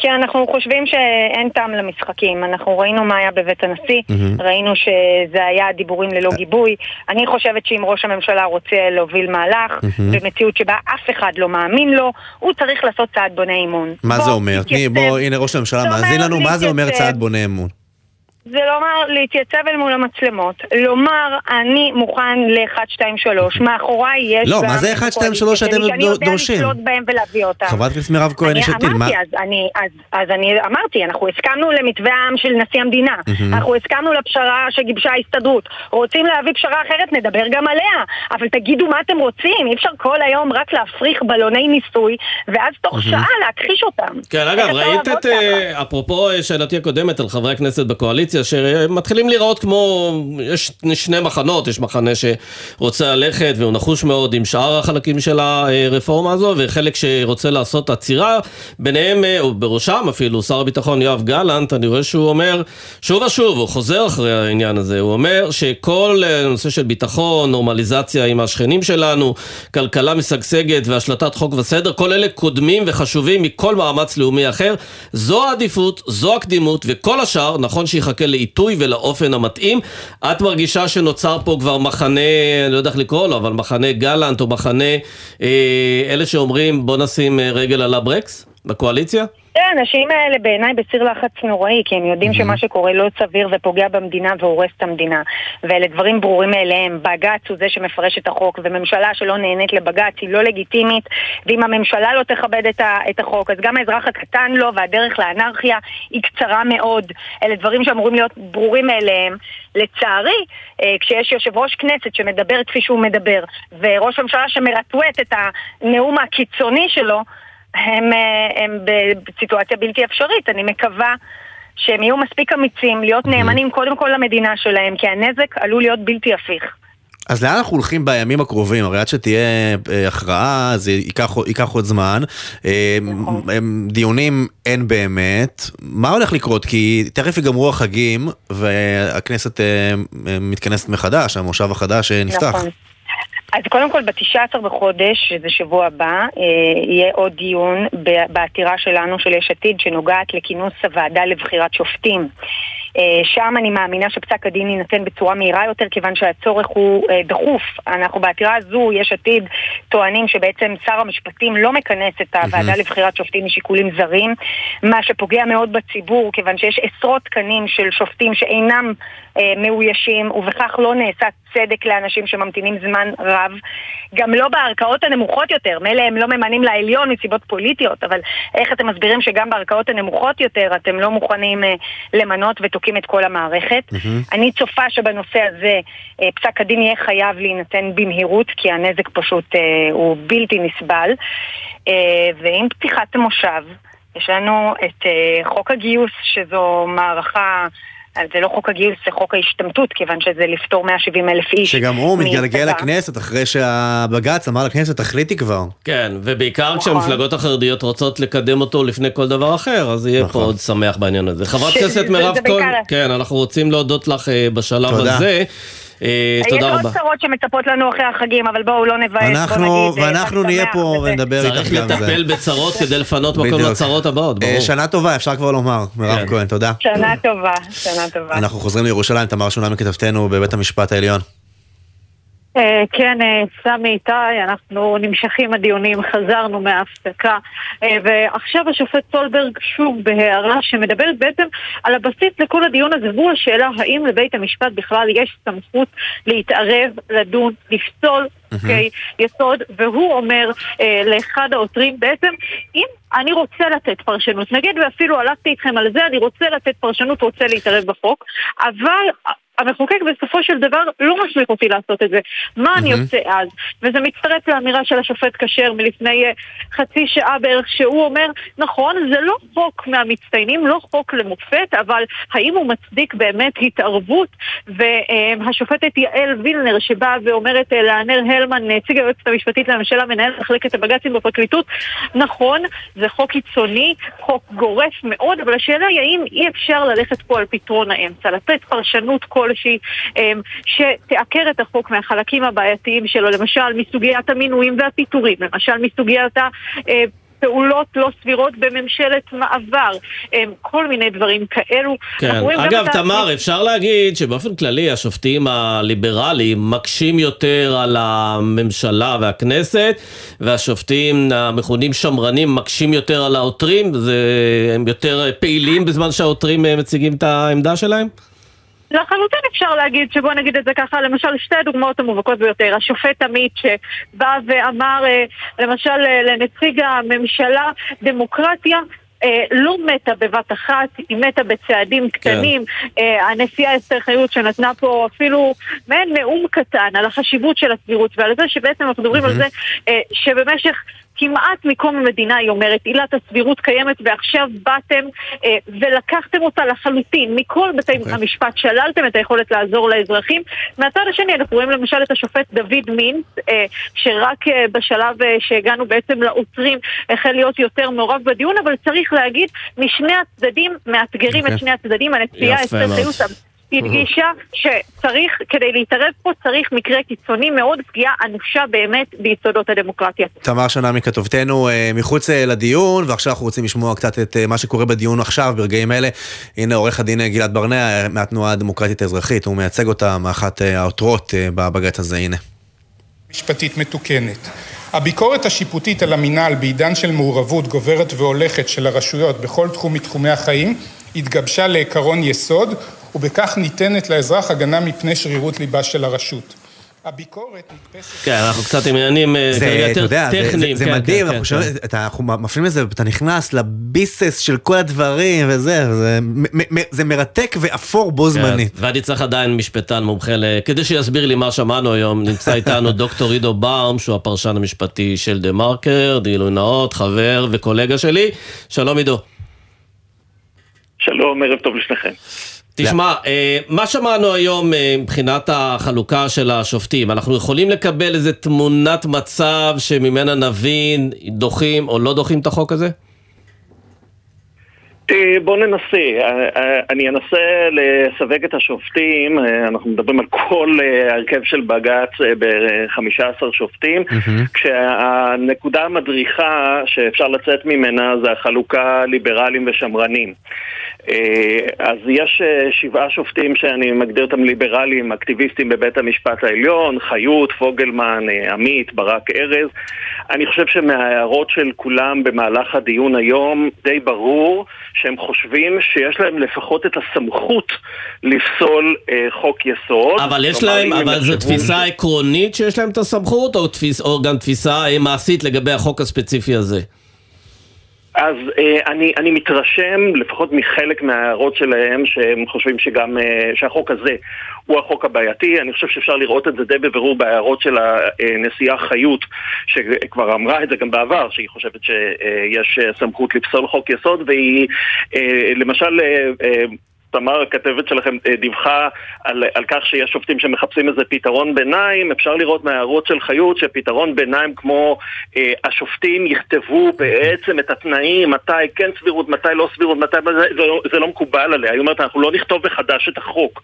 כי אנחנו חושבים שאין טעם למשחקים. אנחנו ראינו מה היה בבית הנשיא, mm-hmm. ראינו שזה היה דיבורים ללא גיבוי. אני חושבת שאם ראש הממשלה רוצה להוביל מהלך, mm-hmm. במציאות שבה אף אחד לא מאמין לו, הוא צריך לעשות צעד בונה אמון. מה זה אומר? בוא, הנה ראש הממשלה מאזין לנו, מה זה אומר צעד בונה אמון? זה לומר, להתייצב אל מול המצלמות, לומר, אני מוכן ל-1, 2, 3, מאחוריי יש... לא, מה זה 1, 2, 3 שאתם דורשים? שאני יודע לשלוט בהם ולהביא אותם. חברת הכנסת מירב כהן, יש עתיד, מה... אז אני אמרתי, אנחנו הסכמנו למתווה העם של נשיא המדינה, אנחנו הסכמנו לפשרה שגיבשה ההסתדרות, רוצים להביא פשרה אחרת, נדבר גם עליה, אבל תגידו מה אתם רוצים, אי אפשר כל היום רק להפריך בלוני ניסוי, ואז תוך שעה להכחיש אותם. כן, אגב, ראית את, אה, אפרופו אה, שאלתי הקודמת על חברי הכנסת בקואליציה, אופוזיציה שמתחילים לראות כמו, יש שני מחנות, יש מחנה שרוצה ללכת והוא נחוש מאוד עם שאר החלקים של הרפורמה הזו, וחלק שרוצה לעשות עצירה, ביניהם, או בראשם אפילו, שר הביטחון יואב גלנט, אני רואה שהוא אומר, שוב ושוב, הוא חוזר אחרי העניין הזה, הוא אומר שכל נושא של ביטחון, נורמליזציה עם השכנים שלנו, כלכלה משגשגת והשלטת חוק וסדר, כל אלה קודמים וחשובים מכל מאמץ לאומי אחר. זו העדיפות, זו הקדימות, וכל השאר, נכון שיחכה לעיתוי ולאופן המתאים. את מרגישה שנוצר פה כבר מחנה, אני לא יודע איך לקרוא לו, אבל מחנה גלנט או מחנה אה, אלה שאומרים בוא נשים אה, רגל על הברקס בקואליציה? האנשים האלה בעיניי בסיר לחץ נוראי, כי הם יודעים שמה שקורה לא סביר ופוגע במדינה והורס את המדינה. ואלה דברים ברורים מאליהם. בג"ץ הוא זה שמפרש את החוק, וממשלה שלא נהנית לבג"ץ היא לא לגיטימית, ואם הממשלה לא תכבד את, ה- את החוק, אז גם האזרח הקטן לא, והדרך לאנרכיה היא קצרה מאוד. אלה דברים שאמורים להיות ברורים מאליהם. לצערי, אה, כשיש יושב ראש כנסת שמדבר כפי שהוא מדבר, וראש ממשלה שמרטווט את הנאום הקיצוני שלו, הם, אה, הם בסיטואציה בלתי אפשרית. אני מקווה שהם יהיו מספיק אמיצים להיות נאמנים קודם כל למדינה שלהם, כי הנזק עלול להיות בלתי הפיך. אז לאן אנחנו הולכים בימים הקרובים? הרי עד שתהיה אה, הכרעה זה ייקח, ייקח עוד זמן. אה, נכון. דיונים אין באמת. מה הולך לקרות? כי תכף ייגמרו החגים והכנסת מתכנסת מחדש, המושב החדש נפתח. נכון. אז קודם כל, ב-19 בחודש, שזה שבוע הבא, אה, יהיה עוד דיון בעתירה שלנו, של יש עתיד, שנוגעת לכינוס הוועדה לבחירת שופטים. אה, שם אני מאמינה שפסק הדין יינתן בצורה מהירה יותר, כיוון שהצורך הוא אה, דחוף. אנחנו בעתירה הזו, יש עתיד, טוענים שבעצם שר המשפטים לא מכנס את הוועדה לבחירת שופטים משיקולים זרים, מה שפוגע מאוד בציבור, כיוון שיש עשרות תקנים של שופטים שאינם מאוישים, ובכך לא נעשה צדק לאנשים שממתינים זמן רב. גם לא בערכאות הנמוכות יותר, מילא הם לא ממנים לעליון מסיבות פוליטיות, אבל איך אתם מסבירים שגם בערכאות הנמוכות יותר אתם לא מוכנים אה, למנות ותוקעים את כל המערכת? Mm-hmm. אני צופה שבנושא הזה אה, פסק הדין יהיה חייב להינתן במהירות, כי הנזק פשוט אה, הוא בלתי נסבל. אה, ועם פתיחת המושב, יש לנו את חוק הגיוס, שזו מערכה... זה לא חוק הגיוס, זה חוק ההשתמטות, כיוון שזה לפטור 170 אלף איש. שגם הוא מתגלגל לכנסת אחרי שהבג"ץ אמר לכנסת, תחליטי כבר. כן, ובעיקר נכון. כשהמפלגות החרדיות רוצות לקדם אותו לפני כל דבר אחר, אז יהיה נכון. פה עוד שמח בעניין הזה. חברת הכנסת מירב כהן, כן, אנחנו רוצים להודות לך אה, בשלב תודה. הזה. אה, תודה רבה. יש עוד צרות שמצפות לנו אחרי החגים, אבל בואו לא נבאס, בוא נגיד... אה, ואנחנו נהיה פה ונדבר איתך גם זה. צריך לטפל בצרות כדי לפנות מקום לצרות הבאות, ברור. שנה טובה, אפשר כבר לומר. מירב כן. כהן, תודה. שנה טובה, שנה טובה. אנחנו חוזרים לירושלים, תמר שונה מכתבתנו בבית המשפט העליון. אה, כן, אה, סמי איתי, אנחנו נמשכים הדיונים, חזרנו מההפסקה. אה, ועכשיו השופט סולברג שוב בהערה שמדברת בעצם על הבסיס לכל הדיון הזה והוא השאלה האם לבית המשפט בכלל יש סמכות להתערב, לדון, לפסול חוקי okay, יסוד. והוא אומר לאחד העותרים בעצם אם אני רוצה לתת פרשנות, נגיד ואפילו הלכתי איתכם על זה, אני רוצה לתת פרשנות, רוצה להתערב בחוק אבל המחוקק בסופו של דבר לא מסמיך אותי לעשות את זה. מה אני עושה אז? וזה מצטרף לאמירה של השופט כשר מלפני אה, חצי שעה בערך, שהוא אומר, נכון, זה לא חוק מהמצטיינים, לא חוק למופת, אבל האם הוא מצדיק באמת התערבות? והשופטת יעל וילנר, שבאה ואומרת אה, לענר הלמן, נציג היועצת המשפטית לממשלה, מנהל מחלקת הבג"צים בפרקליטות, נכון, זה חוק קיצוני, חוק גורף מאוד, אבל השאלה היא האם אי אפשר ללכת פה על פתרון האמצע, לתת פרשנות כל כלשהי אמ, שתעקר את החוק מהחלקים הבעייתיים שלו, למשל מסוגיית המינויים והפיטורים, למשל מסוגיית ה... אה, פעולות לא סבירות בממשלת מעבר, אמ, כל מיני דברים כאלו. כן, אגב, תמר, ה... אפשר להגיד שבאופן כללי השופטים הליברליים מקשים יותר על הממשלה והכנסת, והשופטים המכונים שמרנים מקשים יותר על העותרים, הם יותר פעילים בזמן שהעותרים אה, מציגים את העמדה שלהם? לחלוטין אפשר להגיד שבוא נגיד את זה ככה, למשל שתי הדוגמאות המובהקות ביותר, השופט עמית שבא ואמר אה, למשל אה, לנציג הממשלה דמוקרטיה אה, לא מתה בבת אחת, היא מתה בצעדים קטנים. כן. הנשיאה אסתר חיות שנתנה פה אפילו מעין נאום קטן על החשיבות של הסבירות ועל זה שבעצם אנחנו מדברים mm-hmm. על זה שבמשך כמעט מקום המדינה, היא אומרת, עילת הסבירות קיימת ועכשיו באתם אה, ולקחתם אותה לחלוטין. מכל בתי okay. אוקיי. המשפט שללתם את היכולת לעזור לאזרחים. מהצד השני אנחנו רואים למשל את השופט דוד מינץ, אה, שרק אה, בשלב אה, שהגענו בעצם לעותרים החל להיות יותר מעורב בדיון, אבל צריך להגיד, משני הצדדים מאתגרים okay. את אוקיי. שני הצדדים. הנשיאה אסתר חיוס הדגישה שצריך, כדי להתערב פה צריך מקרה קיצוני מאוד, פגיעה אנושה באמת ביסודות הדמוקרטיה. תמר שנה מכתובתנו אה, מחוץ אה, לדיון, ועכשיו אנחנו רוצים לשמוע קצת את אה, מה שקורה בדיון עכשיו, ברגעים אלה. הנה עורך הדין גלעד ברנע מהתנועה הדמוקרטית האזרחית, הוא מייצג אותה מאחת העותרות בבג"ץ הזה, הנה. משפטית מתוקנת. הביקורת השיפוטית על המינהל בעידן של מעורבות גוברת והולכת של הרשויות בכל תחום מתחומי החיים התגבשה לעקרון יסוד ובכך ניתנת לאזרח הגנה מפני שרירות ליבה של הרשות. הביקורת נתפסת... כן, אנחנו קצת עם עניינים אה, יותר טכניים. זה, כן, מדהים, כן, אנחנו, כן. אתה, אנחנו מפנים לזה, אתה נכנס לביסס של כל הדברים וזה, זה, זה מרתק ואפור בו כן, זמנית. ואני צריך עדיין משפטן מומחה, כדי שיסביר לי מה שמענו היום, נמצא איתנו דוקטור עידו באום, שהוא הפרשן המשפטי של דה מרקר, גילוי נאות, חבר וקולגה שלי. שלום עידו. שלום, ערב טוב לשניכם. תשמע, אה, מה שמענו היום אה, מבחינת החלוקה של השופטים? אנחנו יכולים לקבל איזה תמונת מצב שממנה נבין דוחים או לא דוחים את החוק הזה? אה, בואו ננסה. אני אנסה לסווג את השופטים, אנחנו מדברים על כל הרכב של בג"ץ ב-15 שופטים, כשהנקודה המדריכה שאפשר לצאת ממנה זה החלוקה ליברליים ושמרנים. אז יש שבעה שופטים שאני מגדיר אותם ליברליים, אקטיביסטים בבית המשפט העליון, חיות, פוגלמן, עמית, ברק ארז. אני חושב שמההערות של כולם במהלך הדיון היום די ברור שהם חושבים שיש להם לפחות את הסמכות לפסול אה, חוק יסוד. אבל יש להם, אבל זו תפיסה ש... עקרונית שיש להם את הסמכות, או, תפיס, או גם תפיסה אה, מעשית לגבי החוק הספציפי הזה? אז אה, אני, אני מתרשם, לפחות מחלק מההערות שלהם, שהם חושבים שגם, אה, שהחוק הזה הוא החוק הבעייתי. אני חושב שאפשר לראות את זה די בבירור בהערות של הנשיאה חיות, שכבר אמרה את זה גם בעבר, שהיא חושבת שיש סמכות לפסול חוק יסוד, והיא אה, למשל... תמר, הכתבת שלכם, אה, דיווחה על, על כך שיש שופטים שמחפשים איזה פתרון ביניים. אפשר לראות מההערות של חיות שפתרון ביניים כמו אה, השופטים יכתבו בעצם את התנאים, מתי כן סבירות, מתי לא סבירות, מתי... זה, זה, זה לא מקובל עליה. היא אומרת, אנחנו לא נכתוב מחדש את החוק.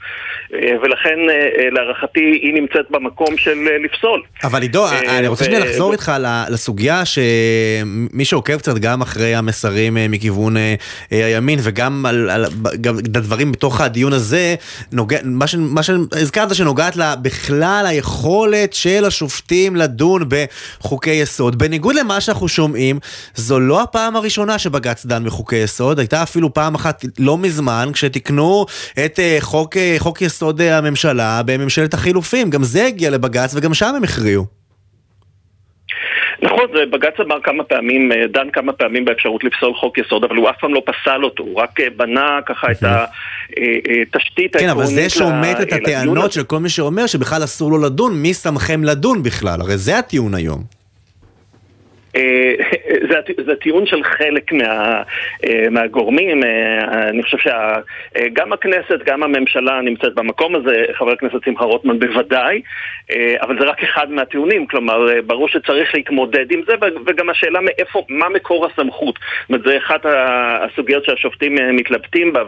אה, ולכן, אה, אה, להערכתי, היא נמצאת במקום של אה, לפסול. אבל עידו, אה, אני רוצה. שנייה לחזור איתך לסוגיה שמי שעוקב קצת גם אחרי המסרים אה, מכיוון אה, אה, הימין וגם על, על, גם, דברים בתוך הדיון הזה, נוגע, מה, מה שהזכרת שנוגעת לה בכלל היכולת של השופטים לדון בחוקי יסוד. בניגוד למה שאנחנו שומעים, זו לא הפעם הראשונה שבג"ץ דן בחוקי יסוד, הייתה אפילו פעם אחת לא מזמן כשתיקנו את uh, חוק, uh, חוק יסוד uh, הממשלה בממשלת החילופים. גם זה הגיע לבג"ץ וגם שם הם הכריעו. נכון, בג"ץ אמר כמה פעמים, אה, דן כמה פעמים באפשרות לפסול חוק יסוד, אבל הוא אף פעם לא פסל אותו, הוא רק אה, בנה ככה את התשתית אה, העקרונית. כן, אבל זה שומט את הטענות של כל מי שאומר שבכלל אסור לו לדון, מי שמכם לדון בכלל? הרי זה הטיעון היום. זה, זה טיעון של חלק מה, מהגורמים, אני חושב שגם הכנסת, גם הממשלה נמצאת במקום הזה, חבר הכנסת שמחה רוטמן בוודאי, אבל זה רק אחד מהטיעונים, כלומר ברור שצריך להתמודד עם זה, וגם השאלה מאיפה, מה מקור הסמכות. זאת אומרת, זה אחת הסוגיות שהשופטים מתלבטים בה,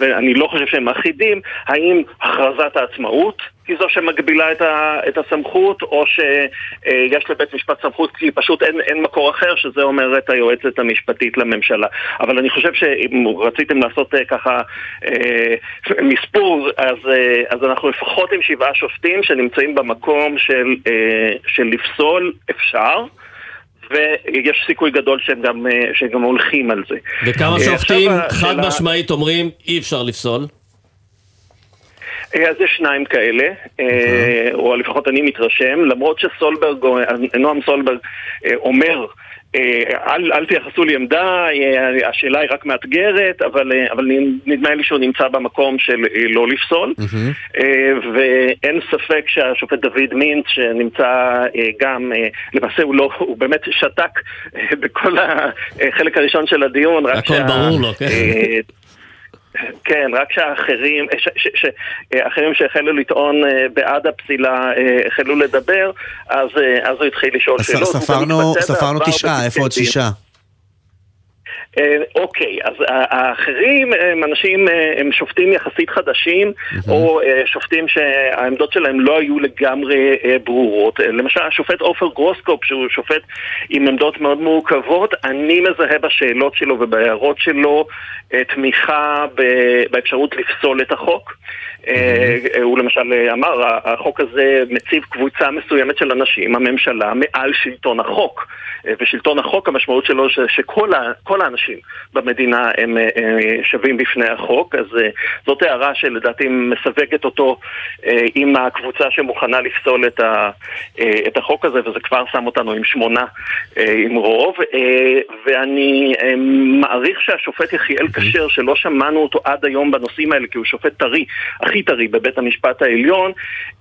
ואני לא חושב שהם אחידים, האם הכרזת העצמאות היא זו שמגבילה את, ה, את הסמכות, או שיש לבית משפט סמכות כי פשוט אין, אין מקור אחר, שזה אומרת היועצת המשפטית לממשלה. אבל אני חושב שאם רציתם לעשות אה, ככה אה, מספור, אז, אה, אז אנחנו לפחות עם שבעה שופטים שנמצאים במקום של, אה, של לפסול אפשר. ויש סיכוי גדול שהם גם, אה, שהם גם הולכים על זה. וכמה שופטים חד משמעית אומרים אי אפשר לפסול? אה, אז יש שניים כאלה, אה, או לפחות אני מתרשם, למרות שסולברג, נועם סולברג אומר אל, אל תייחסו לי עמדה, השאלה היא רק מאתגרת, אבל, אבל נדמה לי שהוא נמצא במקום של לא לפסול. Mm-hmm. ואין ספק שהשופט דוד מינץ, שנמצא גם, למעשה הוא לא, הוא באמת שתק בכל החלק הראשון של הדיון. הכל שה, ברור לו, כן. כן, רק שהאחרים, שאחרים שהחלו לטעון אה, בעד הפסילה אה, החלו לדבר, אז, אה, אז הוא התחיל לשאול שאלות. ספרנו תשעה, איפה עוד שישה? אוקיי, אז האחרים הם אנשים, הם שופטים יחסית חדשים, או שופטים שהעמדות שלהם לא היו לגמרי ברורות. למשל, השופט עופר גרוסקופ, שהוא שופט עם עמדות מאוד מורכבות, אני מזהה בשאלות שלו ובהערות שלו תמיכה באפשרות לפסול את החוק. אה, הוא למשל אמר, החוק הזה מציב קבוצה מסוימת של אנשים, הממשלה, מעל שלטון החוק. אה, ושלטון החוק, המשמעות שלו שכל האנשים במדינה הם אה, שווים בפני החוק, אז זאת הערה שלדעתי מסווגת אותו עם הקבוצה שמוכנה לפסול את החוק הזה, וזה כבר שם אותנו עם שמונה עם רוב. ואני מעריך שהשופט יחיאל כשר, שלא שמענו אותו עד היום בנושאים האלה, כי הוא שופט טרי, הכי טרי בבית המשפט העליון,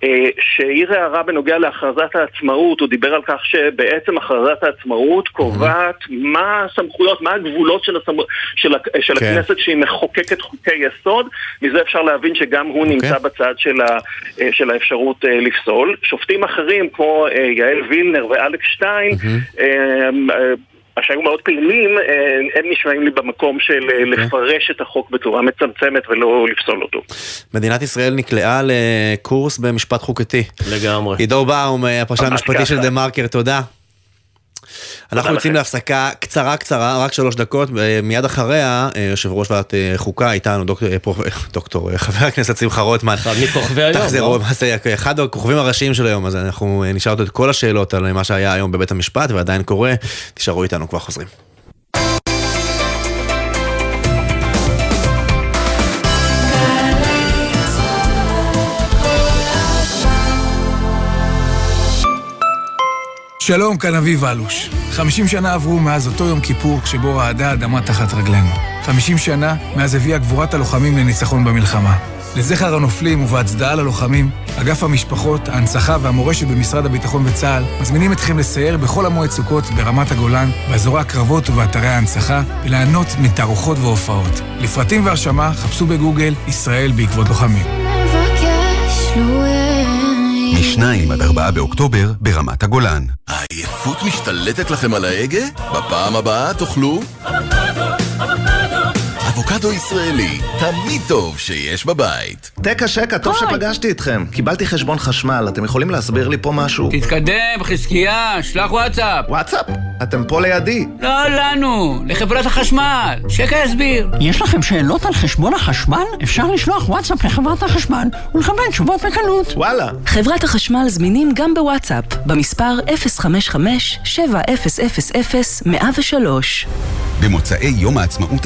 אה, שהעיר הערה בנוגע להכרזת העצמאות, הוא דיבר על כך שבעצם הכרזת העצמאות קובעת מה הסמכויות, מה הגבולות של, הסמ... של, של כן. הכנסת שהיא מחוקקת חוקי יסוד, מזה אפשר להבין שגם הוא okay. נמצא אוקיי. בצד של, ה... אה, של האפשרות אה, לפסול. שופטים אחרים כמו יעל וילנר ואלכס שטיין, mm-hmm. שהיו מאוד פעילים, אה, הם נשמעים לי במקום של okay. אה, אוקיי. לפרש את החוק בצורה מצמצמת ולא לפסול אותו. מדינת ישראל נקלעה לקורס במשפט חוקתי. לגמרי. עידו באום, הפרשן המשפטי של דה מרקר, תודה. אנחנו יוצאים להפסקה קצרה קצרה, רק שלוש דקות, מיד אחריה יושב ראש ועדת חוקה איתנו, דוקטור, חבר הכנסת שמחה רוטמן. אחד מכוכבי היום, תחזרו, אחד הכוכבים הראשיים של היום, אז אנחנו נשאל אותו את כל השאלות על מה שהיה היום בבית המשפט ועדיין קורה, תישארו איתנו, כבר חוזרים. שלום, כאן אביב אלוש. 50 שנה עברו מאז אותו יום כיפור שבו רעדה האדמה תחת רגלינו. 50 שנה מאז הביאה גבורת הלוחמים לניצחון במלחמה. לזכר הנופלים ובהצדעה ללוחמים, אגף המשפחות, ההנצחה והמורשת במשרד הביטחון וצה"ל מזמינים אתכם לסייר בכל המועד סוכות ברמת הגולן, באזורי הקרבות ובאתרי ההנצחה, וליהנות מתערוכות והופעות. לפרטים והרשמה חפשו בגוגל ישראל בעקבות לוחמים. מ-2 עד 4 באוקטובר ברמת הגולן. העייפות משתלטת לכם על ההגה? בפעם הבאה תאכלו... אבוקדו ישראלי, תמיד טוב שיש בבית. תקה שקה, טוב שפגשתי אתכם. קיבלתי חשבון חשמל, אתם יכולים להסביר לי פה משהו? תתקדם, חזקיה, שלח וואטסאפ. וואטסאפ? אתם פה לידי. לא לנו, לחברת החשמל. שקה יסביר. יש לכם שאלות על חשבון החשמל? אפשר לשלוח וואטסאפ לחברת החשמל ולקבל תשובות בקלות. וואלה. חברת החשמל זמינים גם בוואטסאפ, במספר 055-7000-103. במוצאי יום העצמאות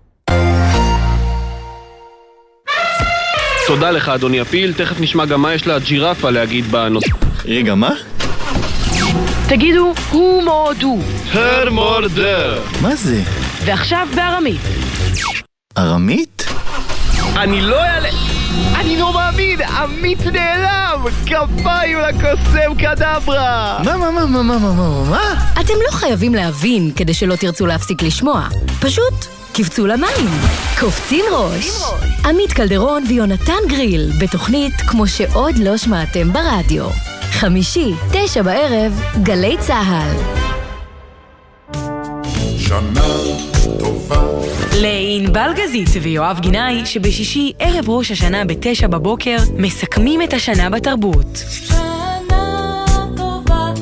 תודה לך, אדוני הפיל. תכף נשמע גם מה יש לג'ירפה להגיד בנושא. רגע, מה? תגידו, הוא מורדו. הר מורדר. מה זה? ועכשיו בארמית. ארמית? אני לא אעלה... אני לא מאמין! עמית נעלם! כפיים לקוסם קדברה! מה, מה, מה, מה, מה, מה, מה, מה? אתם לא חייבים להבין כדי שלא תרצו להפסיק לשמוע. פשוט קפצו למים. קופצים ראש. עמית קלדרון ויונתן גריל, בתוכנית כמו שעוד לא שמעתם ברדיו. חמישי, תשע בערב, גלי צה"ל. שנה טובה לענבל גזית ויואב גינאי, שבשישי ערב ראש השנה בתשע בבוקר, מסכמים את השנה בתרבות.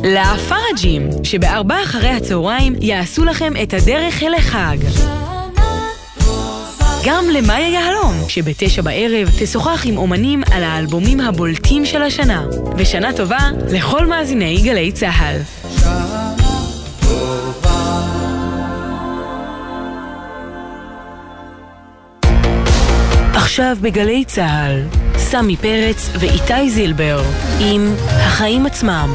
לפראג'ים, שבארבע אחרי הצהריים יעשו לכם את הדרך אל החג. גם למאיה יהלום, שבתשע בערב תשוחח עם אומנים על האלבומים הבולטים של השנה. ושנה טובה לכל מאזיני גלי צה"ל. עכשיו בגלי צה"ל, סמי פרץ ואיתי זילבר, עם החיים עצמם.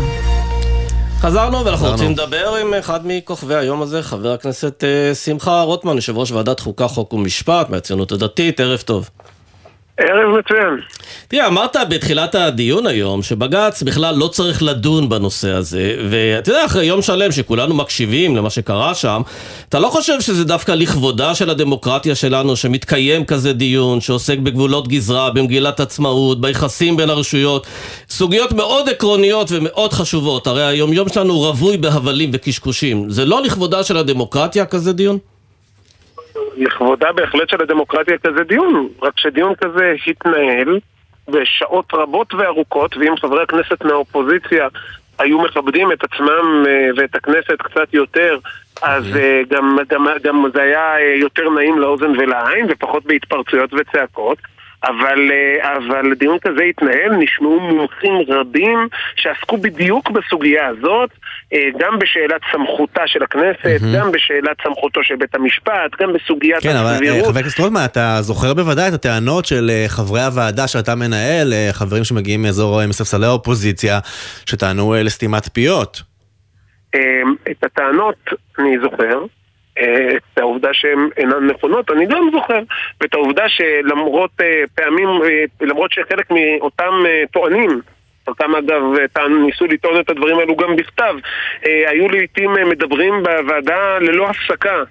חזרנו ואנחנו רוצים לדבר עם אחד מכוכבי היום הזה, חבר הכנסת אה, שמחה רוטמן, יושב ראש ועדת חוקה, חוק ומשפט, מהציונות הדתית, ערב טוב. ערב מצוין. תראה, אמרת בתחילת הדיון היום שבג"ץ בכלל לא צריך לדון בנושא הזה, ואתה יודע, אחרי יום שלם שכולנו מקשיבים למה שקרה שם, אתה לא חושב שזה דווקא לכבודה של הדמוקרטיה שלנו שמתקיים כזה דיון, שעוסק בגבולות גזרה, במגילת עצמאות, ביחסים בין הרשויות, סוגיות מאוד עקרוניות ומאוד חשובות, הרי היומיום שלנו רווי בהבלים וקשקושים, זה לא לכבודה של הדמוקרטיה כזה דיון? לכבודה בהחלט של הדמוקרטיה כזה דיון, רק שדיון כזה התנהל בשעות רבות וארוכות, ואם חברי הכנסת מהאופוזיציה היו מכבדים את עצמם ואת הכנסת קצת יותר, אז גם, גם, גם זה היה יותר נעים לאוזן ולעין ופחות בהתפרצויות וצעקות. אבל, אבל דיון כזה התנהל, נשמעו מומחים רבים שעסקו בדיוק בסוגיה הזאת, גם בשאלת סמכותה של הכנסת, mm-hmm. גם בשאלת סמכותו של בית המשפט, גם בסוגיית כן, הסבירות. כן, אבל חבר הכנסת רוטמן, אתה זוכר בוודאי את הטענות של חברי הוועדה שאתה מנהל, חברים שמגיעים מאזור מספסלי האופוזיציה, שטענו לסתימת פיות. את הטענות אני זוכר. את העובדה שהן אינן נכונות, אני גם זוכר, ואת העובדה שלמרות פעמים, למרות שחלק מאותם טוענים חלקם אגב טען- ניסו לטעון את הדברים האלו גם בכתב, אה, היו לעיתים אה, מדברים בוועדה ללא הפסקה,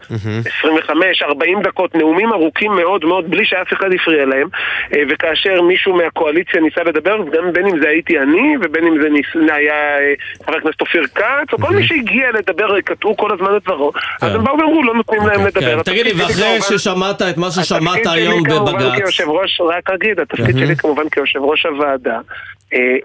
25-40 דקות, נאומים ארוכים מאוד מאוד, בלי שאף אחד הפריע להם, אה, וכאשר מישהו מהקואליציה ניסה לדבר, גם בין אם זה הייתי אני, ובין אם זה ניס... היה אה, חבר הכנסת אופיר כץ, או כל מי שהגיע לדבר, אה, קטעו כל הזמן את דברו, אז הם באו ואמרו, לא נותנים להם לדבר. כן, תגיד לי, ואחרי ששמעת את מה ששמעת התפקיד שלי היום כמובן בבג"ץ, כיושב ראש, רק אגיד, התפקיד שלי כמובן כיושב ראש הוועדה, אה,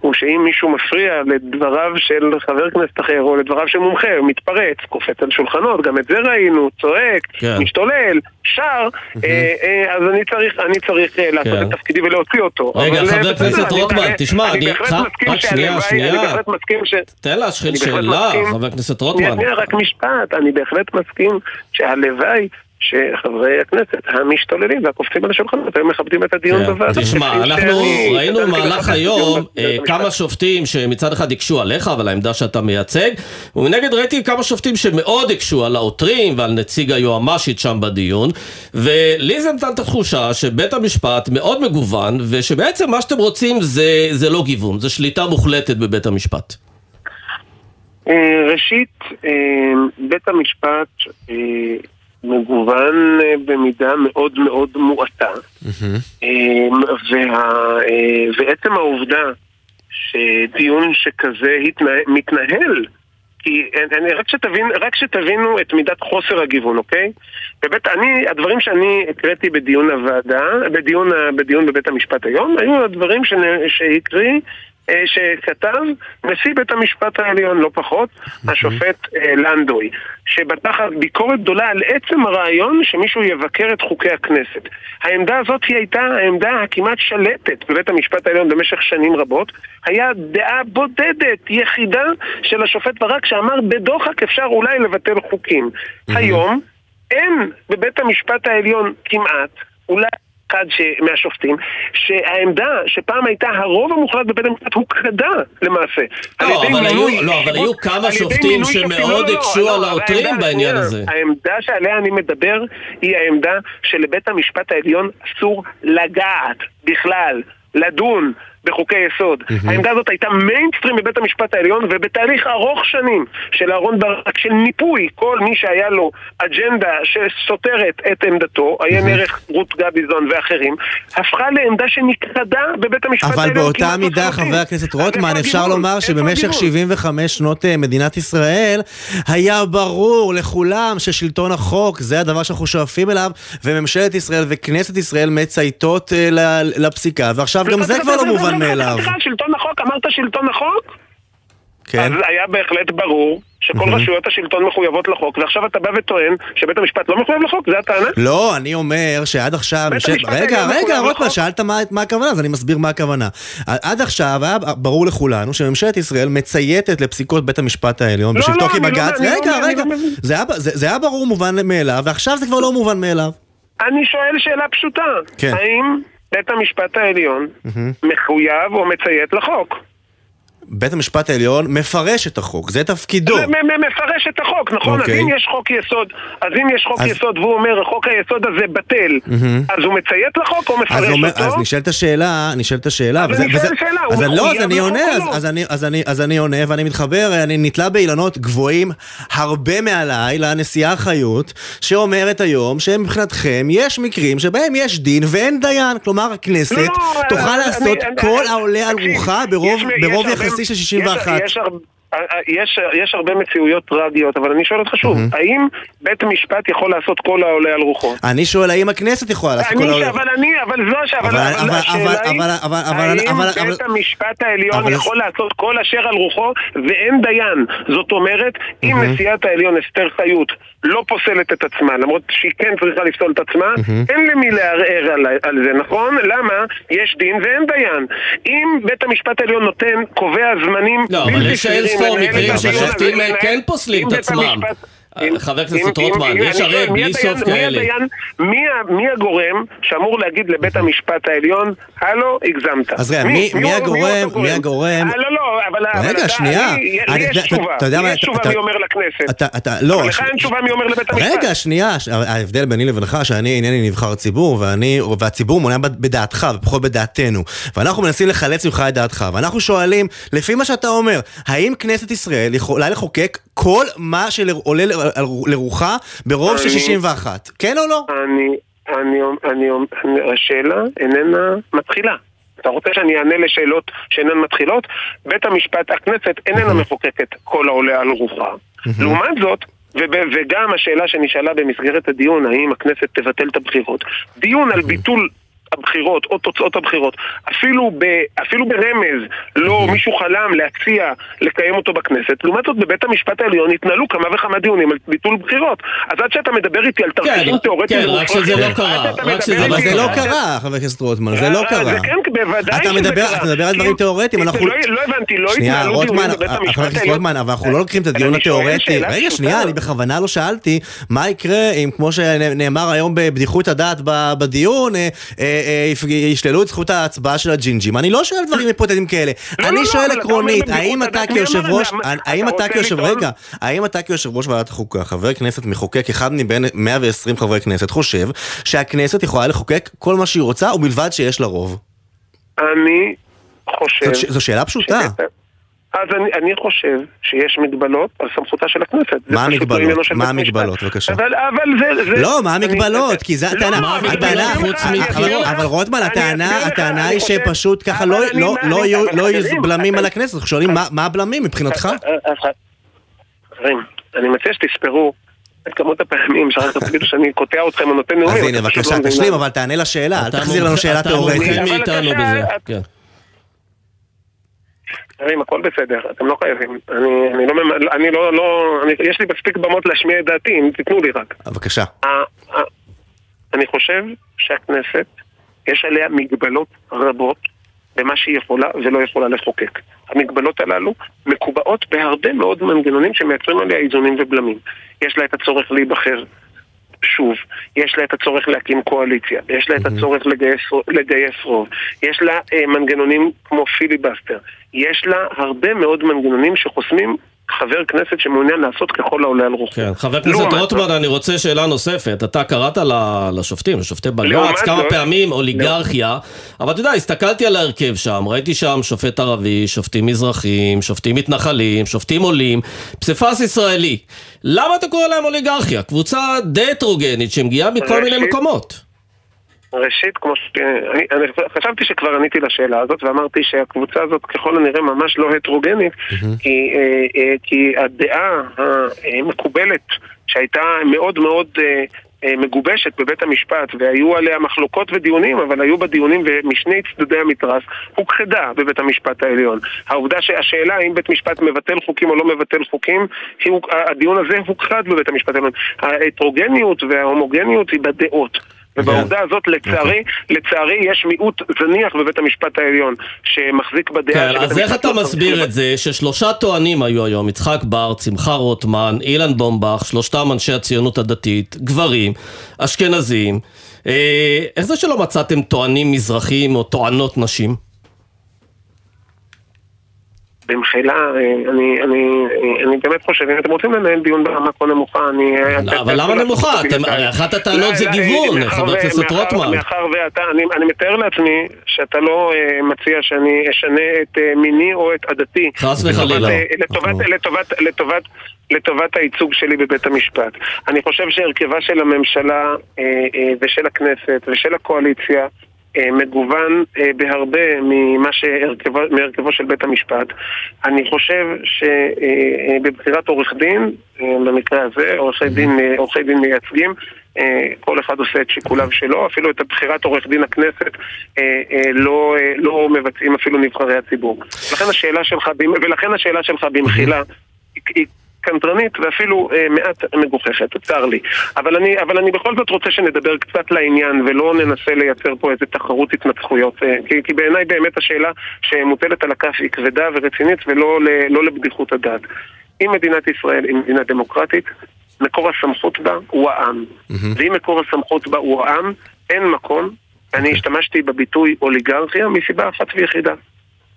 הוא שאם מישהו מפריע לדבריו של חבר כנסת אחר או לדבריו של מומחה, מתפרץ, קופץ על שולחנות, גם את זה ראינו, צועק, כן. משתולל, שר, אה, אה, אז אני צריך, אני צריך אה, לעשות כן. את תפקידי ולהוציא אותו. רגע, אבל, אה, חבר הכנסת רוטמן, אני- תשמע, אני אני- בהחלט רק- מסכים רק שנייה, שנייה. אני בהחלט מסכים ש... תן להשחיל שאלה. חבר הכנסת רוטמן. רק משפט, אני בהחלט מסכים שהלוואי שחברי הכנסת המשתוללים והקופצים על השולחנות היו מכבדים את הדיון בוועדה. כן. תשמע, כפי אנחנו ראינו במהלך היום אה. כמה שופטים שמצד אחד הקשו עליך ועל העמדה שאתה מייצג, ומנגד ראיתי כמה שופטים שמאוד הקשו על העותרים ועל נציג היועמ"שית שם בדיון, ולי זה נתן את התחושה שבית המשפט מאוד מגוון, ושבעצם מה שאתם רוצים זה, זה לא גיוון, זה שליטה מוחלטת בבית המשפט. אה, ראשית, אה, בית המשפט מגוון אה, במידה מאוד מאוד מועטה. אה, וה- אה, ועצם העובדה שדיון שכזה התנה- מתנהל, כי אני, רק, שתבין, רק שתבינו את מידת חוסר הגיוון, אוקיי? בבית, אני, הדברים שאני הקראתי בדיון הוועדה, בדיון, בדיון בבית המשפט היום, היו הדברים שהקריא, שכתב נשיא בית המשפט העליון, לא פחות, השופט אה, לנדוי, שבטח ביקורת גדולה על עצם הרעיון שמישהו יבקר את חוקי הכנסת. העמדה הזאת היא הייתה העמדה הכמעט שלטת בבית המשפט העליון במשך שנים רבות. היה דעה בודדת, יחידה של השופט ברק שאמר בדוחק אפשר אולי לבטל חוקים. היום אין בבית המשפט העליון כמעט, אולי אחד ש... מהשופטים, שהעמדה שפעם הייתה הרוב המוחלט בבית המשפט הוקרדה למעשה. לא, אבל מינוי היו- לא, אבל היו כמה שופטים. שמאוד לא, לא, הקשו לא, על אבל העותרים בעניין הזה. העמדה שעליה אני מדבר היא העמדה שלבית המשפט העליון אסור לגעת בכלל, לדון בחוקי יסוד. העמדה הזאת הייתה מיינסטרים בבית המשפט העליון ובתהליך ארוך שנים של אהרן ברק, של ניפוי כל מי שהיה לו אג'נדה שסותרת את עמדתו, עיין ערך רות גביזון ואחרים, הפכה לעמדה שנכחדה בבית המשפט אבל העליון באותה כמעט מידה. חבר הכנסת רוטמן, אפשר הגיוון? לומר שבמשך הגיוון? 75 שנות אה, מדינת ישראל, היה ברור לכולם ששלטון החוק זה הדבר שאנחנו שואפים אליו, וממשלת ישראל וכנסת ישראל מצייתות אה, לפסיקה, ועכשיו גם זה כבר לא מובן מאליו. סליחה, שלטון החוק, אמרת שלטון החוק? כן. אז היה בהחלט ברור שכל. רשויות השלטון מחויבות לחוק, ועכשיו אתה בא וטוען שבית המשפט לא מחויב לחוק? זה הטענה? לא, אני אומר שעד עכשיו... בית ש- המשפט רגע, רגע, רוטמן. שאלת מה מה הכוונה, אז אני מסביר מה הכוונה. עד עכשיו היה ברור לכולנו שממשלת ישראל מצייתת לפסיקות בית המשפט העליון לא, בשבתו לא, לא- כבג"ץ. אני לא- רגע, רגע, לא מבין. זה היה זה זה היה ברור מובן מאליו, ועכשיו זה כבר לא מובן מאליו. אני שואל שאלה פשוטה. כן. האם בית המשפט העליון מהמם. מחויב או מציית לחוק? בית המשפט העליון מפרש את החוק, זה תפקידו. מפרש את החוק, נכון? אוקיי. אז אם יש חוק יסוד, אז אם יש חוק אז- יסוד והוא אומר חוק היסוד הזה בטל, מהמם. אז הוא מציית לחוק או אז, מפרש אומר, אותו? אז נשאלת השאלה, נשאלת השאלה, אבל וזה, אני שואל וזה, שאלה, אז הוא אני, לא, אז מחויב אני עונה, אז, לא? אז, אני, אז, אני, אז אני עונה, ואני מתחבר, אני נתלה באילנות גבוהים הרבה מעליי לנשיאה חיות, שאומרת היום שמבחינתכם יש מקרים שבהם יש דין ואין דיין, כלומר הכנסת לא, תוכל אני- לעשות אני- כל אני- העולה על תקשיב, רוחה ברוב, יש- יש יחסי של יש- 61. יש הרבה- יש, יש הרבה מציאויות טרגיות, אבל אני שואל אותך שוב, האם בית המשפט יכול לעשות כל העולה על רוחו? אני שואל האם הכנסת יכולה לעשות כל אני, העולה... אבל אני, אבל זו השאלה, אבל- השאלה היא, האם בית המשפט העליון יכול לעשות כל אשר על רוחו ואין דיין. זאת אומרת, אם נשיאת העליון אסתר חיות לא פוסלת את עצמה, למרות שהיא כן צריכה לפסול את עצמה, אין למי לערער על, על זה, נכון? למה? יש דין ואין דיין. אם בית המשפט העליון נותן, קובע זמנים לא, אבל יש אין ספור מקרים ששופטים לנהל- כן פוסלים את עצמם. המשפט- חבר הכנסת רוטמן, יש הרי בלי סוף כאלה. מי הגורם שאמור להגיד לבית המשפט העליון, הלו, הגזמת? אז רגע, מי הגורם, מי הגורם... לא, לא, אבל... רגע, שנייה. לי יש תשובה, לי יש תשובה מי אומר לכנסת. אתה, לא... אבל לך אין תשובה מי אומר לבית המשפט. רגע, שנייה, ההבדל ביני לבינך, שאני אינני נבחר ציבור, והציבור מעוניין בדעתך ופחות בדעתנו. ואנחנו מנסים לחלץ ממך את דעתך, ואנחנו שואלים, לפי מה שאתה אומר, האם כנסת ישראל יכולה לחוקק כל מה שעולה לרוחה ברוב של 61? כן או לא? אני, אני, אני, השאלה איננה מתחילה. אתה רוצה שאני אענה לשאלות שאינן מתחילות? בית המשפט, הכנסת איננה מחוקקת כל העולה על רוחה. לעומת זאת, וגם השאלה שנשאלה במסגרת הדיון, האם הכנסת תבטל את הבחירות, דיון על ביטול הבחירות או תוצאות הבחירות, אפילו, ב, אפילו ברמז לא מישהו חלם להציע לקיים אותו בכנסת, לעומת זאת בבית המשפט העליון התנהלו כמה וכמה דיונים על ביטול בחירות. אז עד שאתה מדבר איתי על תרחישים כן, תיאורטיים, כן, רק שזה לא קרה, רק שזה אבל זה לא קרה, חבר הכנסת רוטמן, זה לא קרה. זה כן, בוודאי שזה קרה. אתה מדבר על דברים תיאורטיים, אנחנו... לא הבנתי, לא התנהלו דיונים בבית המשפט חבר הכנסת רוטמן, אבל אנחנו לא לוקחים את הדיון התיאורטי. רגע, שנייה, אני בכוונה לא שאלתי, מה יקרה אם, כמו שנאמר היום בבדיחות הדעת בדיון, ישללו את זכות ההצבעה של הג'ינג'ים. אני לא שואל דברים היפותטיים כאלה. לא, אני לא, שואל עקרונית, האם אתה כיושב ראש? האם אתה כיושב? רגע, האם אתה כיושב ראש ועדת החוקה, חבר כנסת מחוקק, אחד מבין 120 חברי כנסת, חושב שהכנסת יכולה לחוקק כל מה שהיא רוצה, ובלבד שיש לה רוב? אני חושב... זו שאלה פשוטה. אז אני, אני חושב שיש מגבלות על סמכותה של הכנסת. מה המגבלות? מה. המגבלות? בבקשה. אבל, אבל זה, זה... לא, מה המגבלות? כי זה לא, הטענה, מה המגבלות? הטענה, חוץ מבחירות? אבל רוטמן, הטענה, הטענה אני היא חושב- שפשוט ככה לא- לא- לא יהיו לא בלמים על הכנסת, אנחנו שואלים מה- מה הבלמים מבחינתך? חברים, אני מציע שתספרו את כמות הפעמים שאחר כך תגידו שאני קוטע אתכם או נותן נאומים. אז הנה, בבקשה, תשלים, אבל תענה לשאלה, אל אתה תחזיר לנו שאלה אתה תיאורטית. מומחה מאיתנו בזה. חברים, הכל בסדר, אתם לא חייבים. אני, אני לא, אני לא, לא, אני, יש לי מספיק במות להשמיע את דעתי, אם תיתנו לי רק. בבקשה. ה- ה- אני חושב שהכנסת, יש עליה מגבלות רבות במה שהיא יכולה ולא יכולה לחוקק. המגבלות הללו מקובעות בהרבה מאוד מנגנונים שמייצרים עליה איזונים ובלמים. יש לה את הצורך להיבחר שוב, יש לה את הצורך להקים קואליציה, יש לה את הצורך לגייס, לגייס רוב, יש לה אה, מנגנונים כמו פיליבסטר, יש לה הרבה מאוד מנגנונים שחוסמים חבר כנסת שמעוניין לעשות ככל העולה על רוחו. כן, חבר הכנסת לעומת רוטמן, זאת- אני רוצה שאלה נוספת. אתה קראת לשופטים, לשופטי בג"ץ, כמה זאת- פעמים אוליגרכיה, אבל אתה יודע, הסתכלתי על ההרכב שם, ראיתי שם שופט ערבי, שופטים מזרחים, שופטים מתנחלים, שופטים עולים, פסיפס ישראלי. למה אתה קורא להם אוליגרכיה? קבוצה די הטרוגנית שמגיעה מכל מיני מקומות. ראשית, כמו ש... אני, אני חשבתי שכבר עניתי לשאלה הזאת ואמרתי שהקבוצה הזאת ככל הנראה ממש לא הטרוגנית כי, אה, אה, כי הדעה המקובלת שהייתה מאוד מאוד אה, אה, מגובשת בבית המשפט והיו עליה מחלוקות ודיונים אבל היו בה דיונים משני צדדי המתרס הוכחדה בבית המשפט העליון. העובדה שהשאלה האם בית משפט מבטל חוקים או לא מבטל חוקים היא, הדיון הזה הוכחד בבית המשפט העליון. ההטרוגניות וההומוגניות היא בדעות. ובעובדה הזאת, לצערי, לצערי יש מיעוט זניח בבית המשפט העליון שמחזיק בדעה כן, אז איך אתה מסביר את זה ששלושה טוענים היו היום, יצחק בר, שמחה רוטמן, אילן בומבך, שלושתם אנשי הציונות הדתית, גברים, אשכנזים. אה, איך זה שלא מצאתם טוענים מזרחיים או טוענות נשים? במחילה, אה, אני, אני, אה, אני באמת חושב, אם אתם רוצים לנהל דיון ברמה כה נמוכה, אני... לא, אבל למה נמוכה? אחת הטענות זה לא, לא, גיוון, חבר הכנסת רוטמן. מאחר ואתה, אני, אני מתאר לעצמי שאתה לא אה, מציע שאני אשנה את אה, מיני או את עדתי. חס וחלילה. לטובת, אה, לטובת, לטובת, הייצוג שלי בבית המשפט. אני חושב שהרכבה של הממשלה אה, אה, ושל הכנסת ושל הקואליציה אה, מגוון אה, בהרבה ממה שהרכבו, מהרכבו של בית המשפט. אני חושב שבבחירת עורך דין, אה, במקרה הזה, עורכי דין, אה, עורכי דין מייצגים, אה, כל אחד עושה את שיקוליו שלו, אפילו את בחירת עורך דין הכנסת אה, אה, לא, אה, לא מבצעים אפילו נבחרי הציבור. לכן השאלה שלך, ולכן השאלה שלך במחילה היא קנטרנית ואפילו אה, מעט מגוחכת, צר לי. אבל אני, אבל אני בכל זאת רוצה שנדבר קצת לעניין ולא ננסה לייצר פה איזה תחרות התנצחויות. אה, כי, כי בעיניי באמת השאלה שמוטלת על הכף היא כבדה ורצינית ולא ל, לא לבדיחות הדעת. אם מדינת ישראל היא מדינה דמוקרטית, מקור הסמכות בה הוא העם. ואם מקור הסמכות בה הוא העם, אין מקום. אני השתמשתי בביטוי אוליגרכיה מסיבה אחת ויחידה.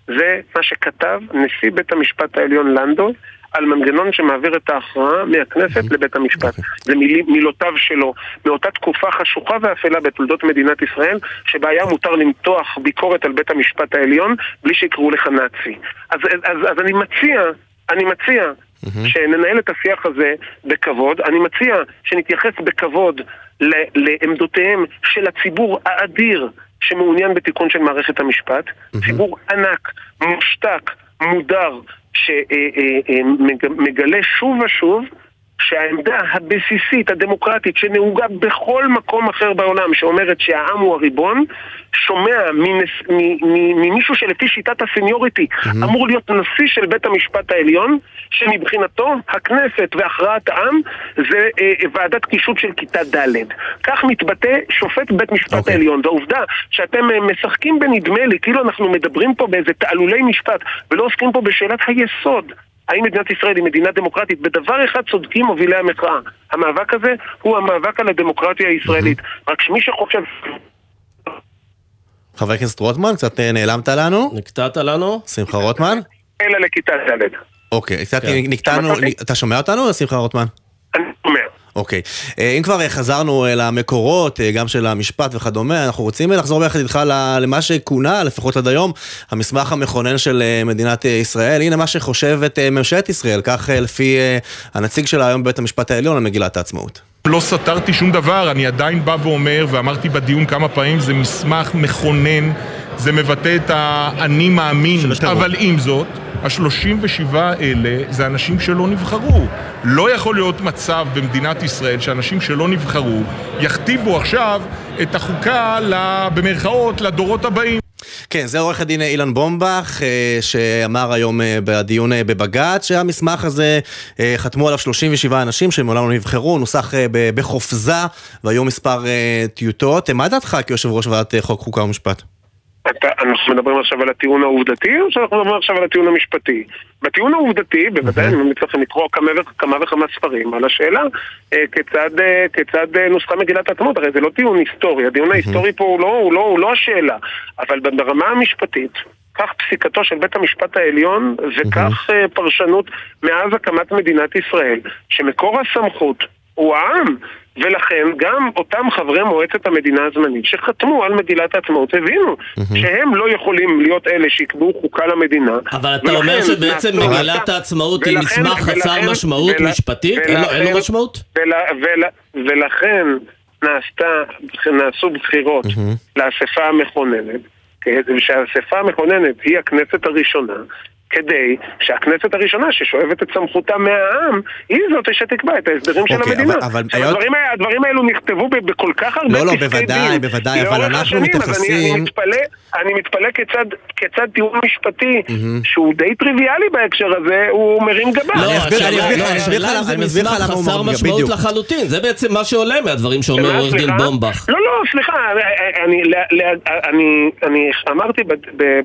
זה מה שכתב נשיא בית המשפט העליון לנדו על מנגנון שמעביר את ההכרעה מהכנסת לבית המשפט. זה מילי, מילותיו שלו, מאותה תקופה חשוכה ואפלה בתולדות מדינת ישראל, שבה היה מותר למתוח ביקורת על בית המשפט העליון בלי שיקראו לך נאצי. אז, אז, אז אני מציע, אני מציע שננהל את השיח הזה בכבוד. אני מציע שנתייחס בכבוד ל- לעמדותיהם של הציבור האדיר שמעוניין בתיקון של מערכת המשפט. ציבור ענק, מושתק, מודר, שמגלה שוב ושוב שהעמדה הבסיסית, הדמוקרטית, שנהוגה בכל מקום אחר בעולם, שאומרת שהעם הוא הריבון, שומע ממישהו שלפי שיטת הסניוריטי אמור להיות נשיא של בית המשפט העליון, שמבחינתו הכנסת והכרעת העם זה אה, ועדת קישוט של כיתה ד'. כך מתבטא שופט בית משפט okay. העליון. והעובדה שאתם אה, משחקים בנדמה לי, כאילו אנחנו מדברים פה באיזה תעלולי משפט, ולא עוסקים פה בשאלת היסוד. האם מדינת ישראל היא מדינה דמוקרטית? בדבר אחד צודקים מובילי המחאה. המאבק הזה הוא המאבק על הדמוקרטיה הישראלית. רק שמי שחושב... חבר הכנסת רוטמן, קצת אה, נעלמת לנו. נקטעת לנו. שמחה רוטמן. אלא לכיתה ד'. אוקיי, קצת נקטענו, אתה שומע אותנו, שמחה רוטמן? אוקיי. אה, אם כבר אה, חזרנו למקורות, גם של המשפט וכדומה, אנחנו רוצים לחזור ביחד איתך למה שכונה, לפחות עד היום, המסמך המכונן של מדינת ישראל. הנה מה שחושבת ממשלת ישראל, כך לפי הנציג שלה היום בבית המשפט העליון על מגילת העצמאות. לא סתרתי שום דבר, אני עדיין בא ואומר, ואמרתי בדיון כמה פעמים, זה מסמך מכונן, זה מבטא את האני מאמין, אבל עם זאת, ה-37 האלה זה אנשים שלא נבחרו. לא יכול להיות מצב במדינת ישראל שאנשים שלא נבחרו יכתיבו עכשיו את החוקה, במרכאות, לדורות הבאים. כן, זה עורך הדין אילן בומבך, שאמר היום בדיון בבג"ץ, שהמסמך הזה, חתמו עליו 37 אנשים שמעולם לא נבחרו, נוסח בחופזה, והיו מספר טיוטות. מה דעתך כיושב ראש ועדת חוק, חוקה ומשפט? אתה, אנחנו מדברים עכשיו על הטיעון העובדתי, או שאנחנו מדברים עכשיו על הטיעון המשפטי? בטיעון העובדתי, בוודאי אני ממליץ לכם לקרוא כמה, כמה וכמה ספרים על השאלה אה, כיצד, אה, כיצד אה, נוסחה מגילת העצמאות, הרי זה לא טיעון היסטורי, הדיון ההיסטורי פה הוא לא, הוא, לא, הוא לא השאלה, אבל ברמה המשפטית, כך פסיקתו של בית המשפט העליון וכך אה, פרשנות מאז הקמת מדינת ישראל, שמקור הסמכות הוא העם. ולכן גם אותם חברי מועצת המדינה הזמנית שחתמו על מגילת העצמאות הבינו שהם לא יכולים להיות אלה שיקבעו חוקה למדינה. אבל אתה אומר שבעצם מגילת העצמאות היא מסמך חסר משמעות משפטית? אין לו משמעות? ולכן נעשו בחירות לאספה המכוננת, ושהאספה המכוננת היא הכנסת הראשונה, כדי שהכנסת הראשונה ששואבת את סמכותה מהעם, היא זאת שתקבע את ההסדרים של אוקיי, המדינה. אבל- אבל הדברים, ה- הדברים האלו נכתבו בכל כך הרבה לא, לא, בוודאי, דין. בוודאי, אבל אנחנו השנים, אז אני, מתייחסים- אני מתפלא, אני מתפלא כיצד, כיצד טיעון משפטי, שהוא די טריוויאלי בהקשר הזה, הוא מרים גבה. לא, אני אסביר לך- אסביר לך למה- הוא חסר משמעות. לחלוטין, זה בעצם מה שעולה מהדברים שאומר שמה, עורך דין? בומבך. לא, לא, סליחה, אני, אני, אני, אמרתי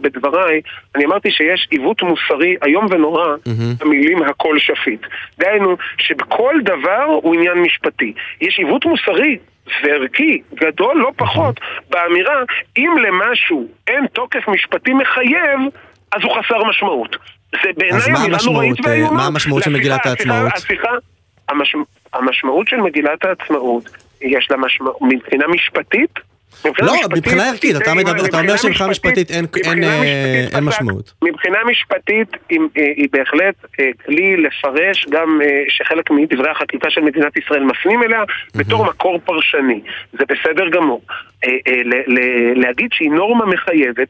בדבריי, אני אמרתי שיש עיוות מוסרי איום ונורא במילים הכל שפיט. דהיינו, שבכל דבר הוא עניין משפטי. יש עיוות מוסרי וערכי גדול לא פחות באמירה, אם למשהו אין תוקף משפטי מחייב, אז הוא חסר משמעות. זה בעיניי אז מה אמירה המשמעות, נוראית אה, ואיומה. מה המשמעות של מגילת העצמאות? השיחה, המשמע, המשמעות של מגילת העצמאות, יש לה משמעות, מבחינה משפטית, לא, מבחינה ערכית, אתה אומר מבחינה שמבחינה משפטית אין- אה. משמעות. מבחינה משפטית היא, היא בהחלט אה, כלי לפרש גם אה, שחלק מדברי החקיקה של מדינת ישראל מפנים אליה בתור מקור פרשני. זה בסדר גמור. אה, אה, להגיד שהיא נורמה מחייבת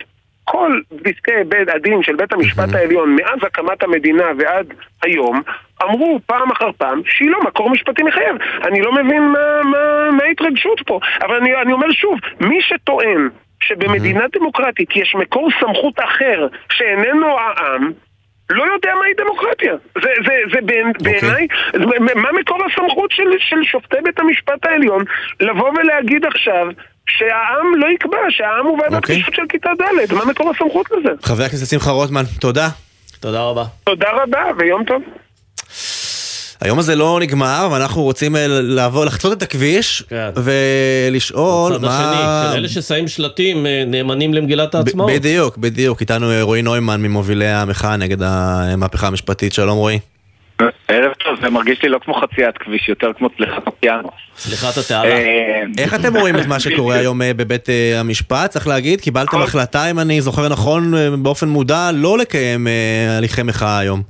כל פסקי בית הדין של בית המשפט העליון מאז הקמת המדינה ועד היום אמרו פעם אחר פעם שהיא לא מקור משפטי מחייב. אני לא מבין מה, מה, מה ההתרגשות פה. אבל אני, אני אומר שוב, מי שטוען שבמדינה דמוקרטית יש מקור סמכות אחר שאיננו העם, לא יודע מהי דמוקרטיה. זה, זה, זה בעיני- בעיניי, okay. מה מקור הסמכות של, של שופטי בית המשפט העליון לבוא ולהגיד עכשיו שהעם לא יקבע, שהעם הוא ועדת אוקיי. קישוט של כיתה ד', מה מקור הסמכות לזה? חבר הכנסת שמחה רוטמן, תודה. תודה רבה. תודה רבה ויום טוב. היום הזה לא נגמר, ואנחנו רוצים אה, לעבור, לחצות את הכביש, כן. ולשאול הצד מה... השני, של אלה ששמים שלטים אה, נאמנים למגילת העצמאות. בדיוק, בדיוק. איתנו אה, רועי נוימן ממובילי המחאה נגד המהפכה המשפטית. שלום רועי. ערב טוב, זה מרגיש לי לא כמו חציית כביש, יותר כמו צליחת אוקיינוס. סליחת התעלה. איך אתם רואים את מה שקורה היום אה, בבית אה, המשפט? צריך להגיד, קיבלתם החלטה, אם אני זוכר נכון, אה, באופן מודע, לא לקיים אה, הליכי מחאה היום.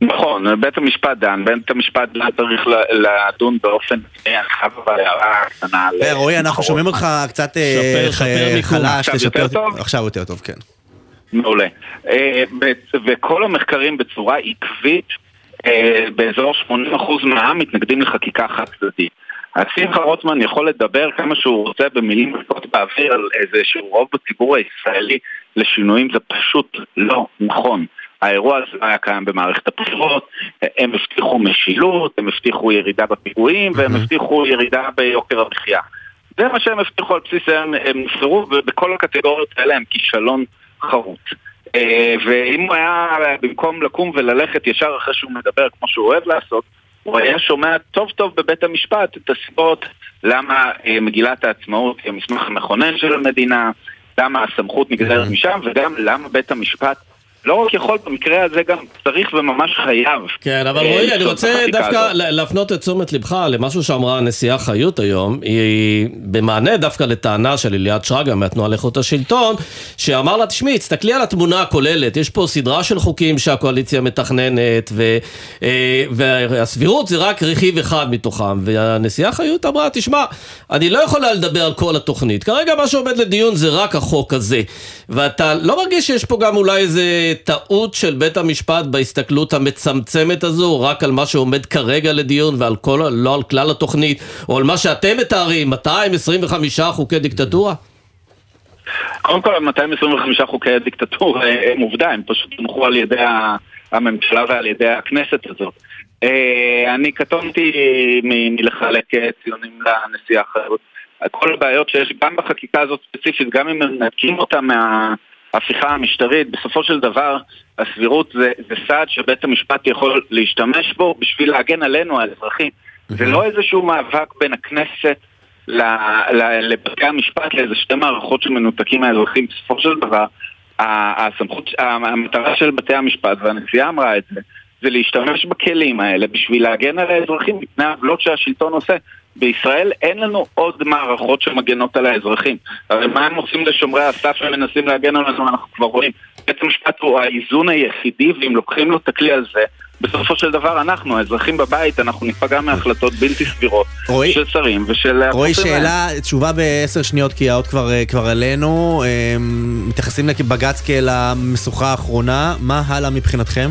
נכון, בית המשפט דן, בית המשפט לא צריך לדון באופן... אני חייב אבל הערה קטנה. אה, רועי, אנחנו שומעים אותך קצת אה. חלש, עכשיו תשפר-? עכשיו יותר טוב, כן. מעולה. אה, וכל המחקרים בצורה עקבית, אה, באזור 80% מהעם מתנגדים לחקיקה חד צדדית. אז שמחה רוטמן יכול לדבר כמה שהוא רוצה במילים ריקות באוויר על איזשהו רוב בציבור הישראלי לשינויים, זה פשוט לא נכון. האירוע הזה היה קיים במערכת הבחירות, הם הבטיחו משילות, הם הבטיחו ירידה בפיגועים והם הבטיחו ירידה ביוקר המחיה. זה מה שהם הבטיחו על בסיס הם נבחרו, ובכל הקטגוריות האלה הם כישלון חרוץ. אה, ואם הוא היה, במקום לקום וללכת ישר אחרי שהוא מדבר, כמו שהוא אוהב לעשות, הוא היה שומע טוב טוב בבית המשפט את הסיבות למה אה, מגילת העצמאות היא המסמך המכונן של המדינה, למה הסמכות נגזרת משם, וגם למה בית המשפט לא רק יכול, במקרה הזה גם צריך וממש חייב. כן, אבל אה, רועי, אני רוצה דווקא הזאת. להפנות את תשומת לבך למשהו שאמרה הנשיאה חיות היום, היא במענה דווקא לטענה של אליעד שרגא מהתנועה לאיכות השלטון, שאמר לה, תשמעי, תסתכלי על התמונה הכוללת, יש פה סדרה של חוקים שהקואליציה מתכננת, ו, אה, והסבירות זה רק רכיב אחד מתוכם, והנשיאה חיות אמרה, תשמע, אני לא יכולה לדבר על כל התוכנית, כרגע מה שעומד לדיון זה רק החוק הזה, ואתה לא מרגיש שיש פה גם אולי איזה טעות של בית המשפט בהסתכלות המצמצמת הזו, רק על מה שעומד כרגע לדיון ועל כל, לא על כלל התוכנית, או על מה שאתם מתארים, 225 חוקי דיקטטורה? קודם כל, 225 חוקי הדיקטטורה הם עובדה, הם פשוט הונחו על ידי הממשלה ועל ידי הכנסת הזאת. אה, אני קטונתי מלחלק אה, ציונים לנשיאה אחרת. כל הבעיות שיש גם בחקיקה הזאת ספציפית, גם אם מנתקים אותה מההפיכה המשטרית, בסופו של דבר הסבירות זה, זה סעד שבית המשפט יכול להשתמש בו בשביל להגן עלינו, האזרחים. זה לא איזשהו מאבק בין הכנסת לבתי המשפט לאיזה שתי מערכות שמנותקים מהאזרחים. בסופו של דבר, הסמכות, המטרה של בתי המשפט, והנשיאה אמרה את זה, זה להשתמש בכלים האלה בשביל להגן על האזרחים מפני העוולות שהשלטון עושה. בישראל אין לנו עוד מערכות שמגנות על האזרחים. הרי מה הם עושים לשומרי הסף שמנסים להגן עלינו, אנחנו כבר רואים. בית המשפט הוא האיזון היחידי, ואם לוקחים לו את הכלי הזה, בסופו של דבר אנחנו, האזרחים בבית, אנחנו ניפגע מהחלטות בלתי סבירות רועי- של שרים ושל... רועי. שאלה, תשובה בעשר שניות, כי האות כבר, אה, כבר עלינו. אה, מתייחסים לבג"ץ כאל המשוכה האחרונה, מה הלאה מבחינתכם?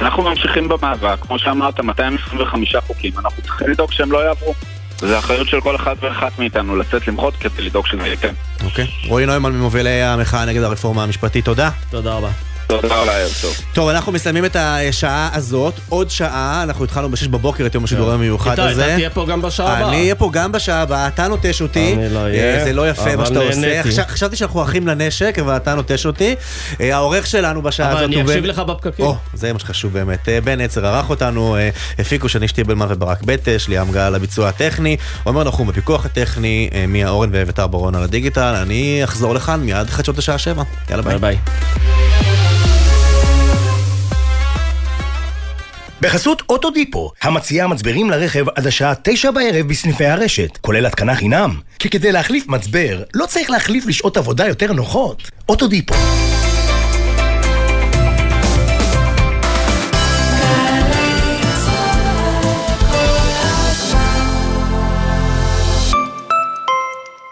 אנחנו ממשיכים במאבק, כמו שאמרת, 225 חוקים, אנחנו צריכים לדאוג שהם לא יעברו. זו אחריות של כל אחד ואחת מאיתנו לצאת למחות כדי לדאוג שזה יקרה. אוקיי. רועי נוימן ממובילי המחאה נגד הרפורמה המשפטית, תודה. תודה רבה. תודה רבה, ערב טוב. טוב, אנחנו מסיימים את השעה הזאת, עוד שעה, אנחנו התחלנו בשש בבוקר את יום השידור המיוחד איתי, הזה. אתה תהיה פה גם בשעה הבאה. אני אהיה פה גם בשעה הבאה, אתה נוטש אותי. אני לא אהיה, אה, זה לא יפה אבל מה שאתה עושה. חשבתי שאנחנו אחים לנשק, אבל אתה נוטש אותי. אה, העורך שלנו בשעה אבל הזאת אני הוא אקשיב בן- לך בפקקים. או, זה מה שחשוב באמת. אה, בן עצר ערך אותנו, הפיקו שני שטיבלמן וברק בטש, ליאם גל לביצוע הטכני, עומר נחום בפיקוח הטכני, מיה אורן ואביתר ברון על הדיגיטל. אני אחזור לכאן מיד חדשות לשעה שבע. יאללה ביי. ביי. בחסות אוטודיפו, המציעה מצברים לרכב עד השעה תשע בערב בסניפי הרשת, כולל התקנה חינם. כי כדי להחליף מצבר, לא צריך להחליף לשעות עבודה יותר נוחות. אוטודיפו.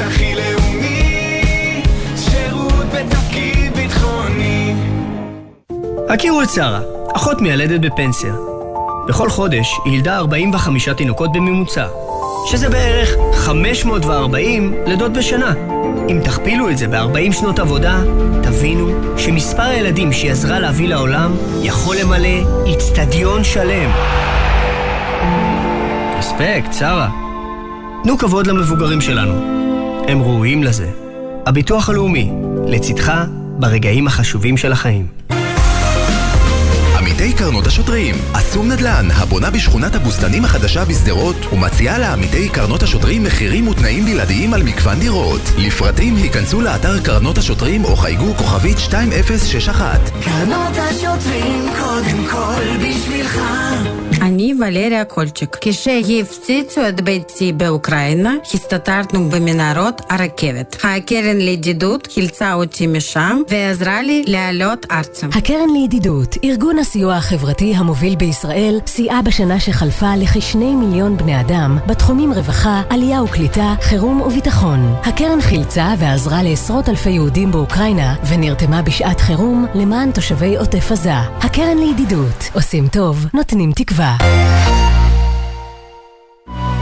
הכי לאומי, שירות בתפקיד ביטחוני. הכירו את שרה, אחות מיילדת בפנסיה. בכל חודש היא ילדה 45 תינוקות בממוצע, שזה בערך 540 לידות בשנה. אם תכפילו את זה ב-40 שנות עבודה, תבינו שמספר הילדים שהיא עזרה להביא לעולם יכול למלא איצטדיון שלם. רספקט, שרה. תנו כבוד למבוגרים שלנו. הם ראויים לזה. הביטוח הלאומי, לצדך ברגעים החשובים של החיים. עמיתי קרנות השוטרים, אסום נדל"ן, הבונה בשכונת הבוסתנים החדשה בשדרות, ומציעה לעמיתי קרנות השוטרים מחירים ותנאים בלעדיים על מגוון דירות. לפרטים היכנסו לאתר קרנות השוטרים או חייגו כוכבית 2061. קרנות השוטרים קודם כל בשבילך אני ולריה קולצ'יק. כשהפציצו את ביתי באוקראינה, הסתתרנו במנהרות הרכבת. הקרן לידידות חילצה אותי משם ועזרה לי לעלות ארצה. הקרן לידידות, ארגון הסיוע החברתי המוביל בישראל, סייעה בשנה שחלפה לכשני מיליון בני אדם בתחומים רווחה, עלייה וקליטה, חירום וביטחון. הקרן חילצה ועזרה לעשרות אלפי יהודים באוקראינה ונרתמה בשעת חירום למען תושבי עוטף עזה. הקרן לידידות, עושים טוב, נותנים תקווה. 아!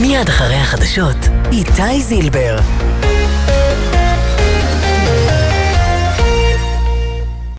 מיד אחרי החדשות, איתי זילבר.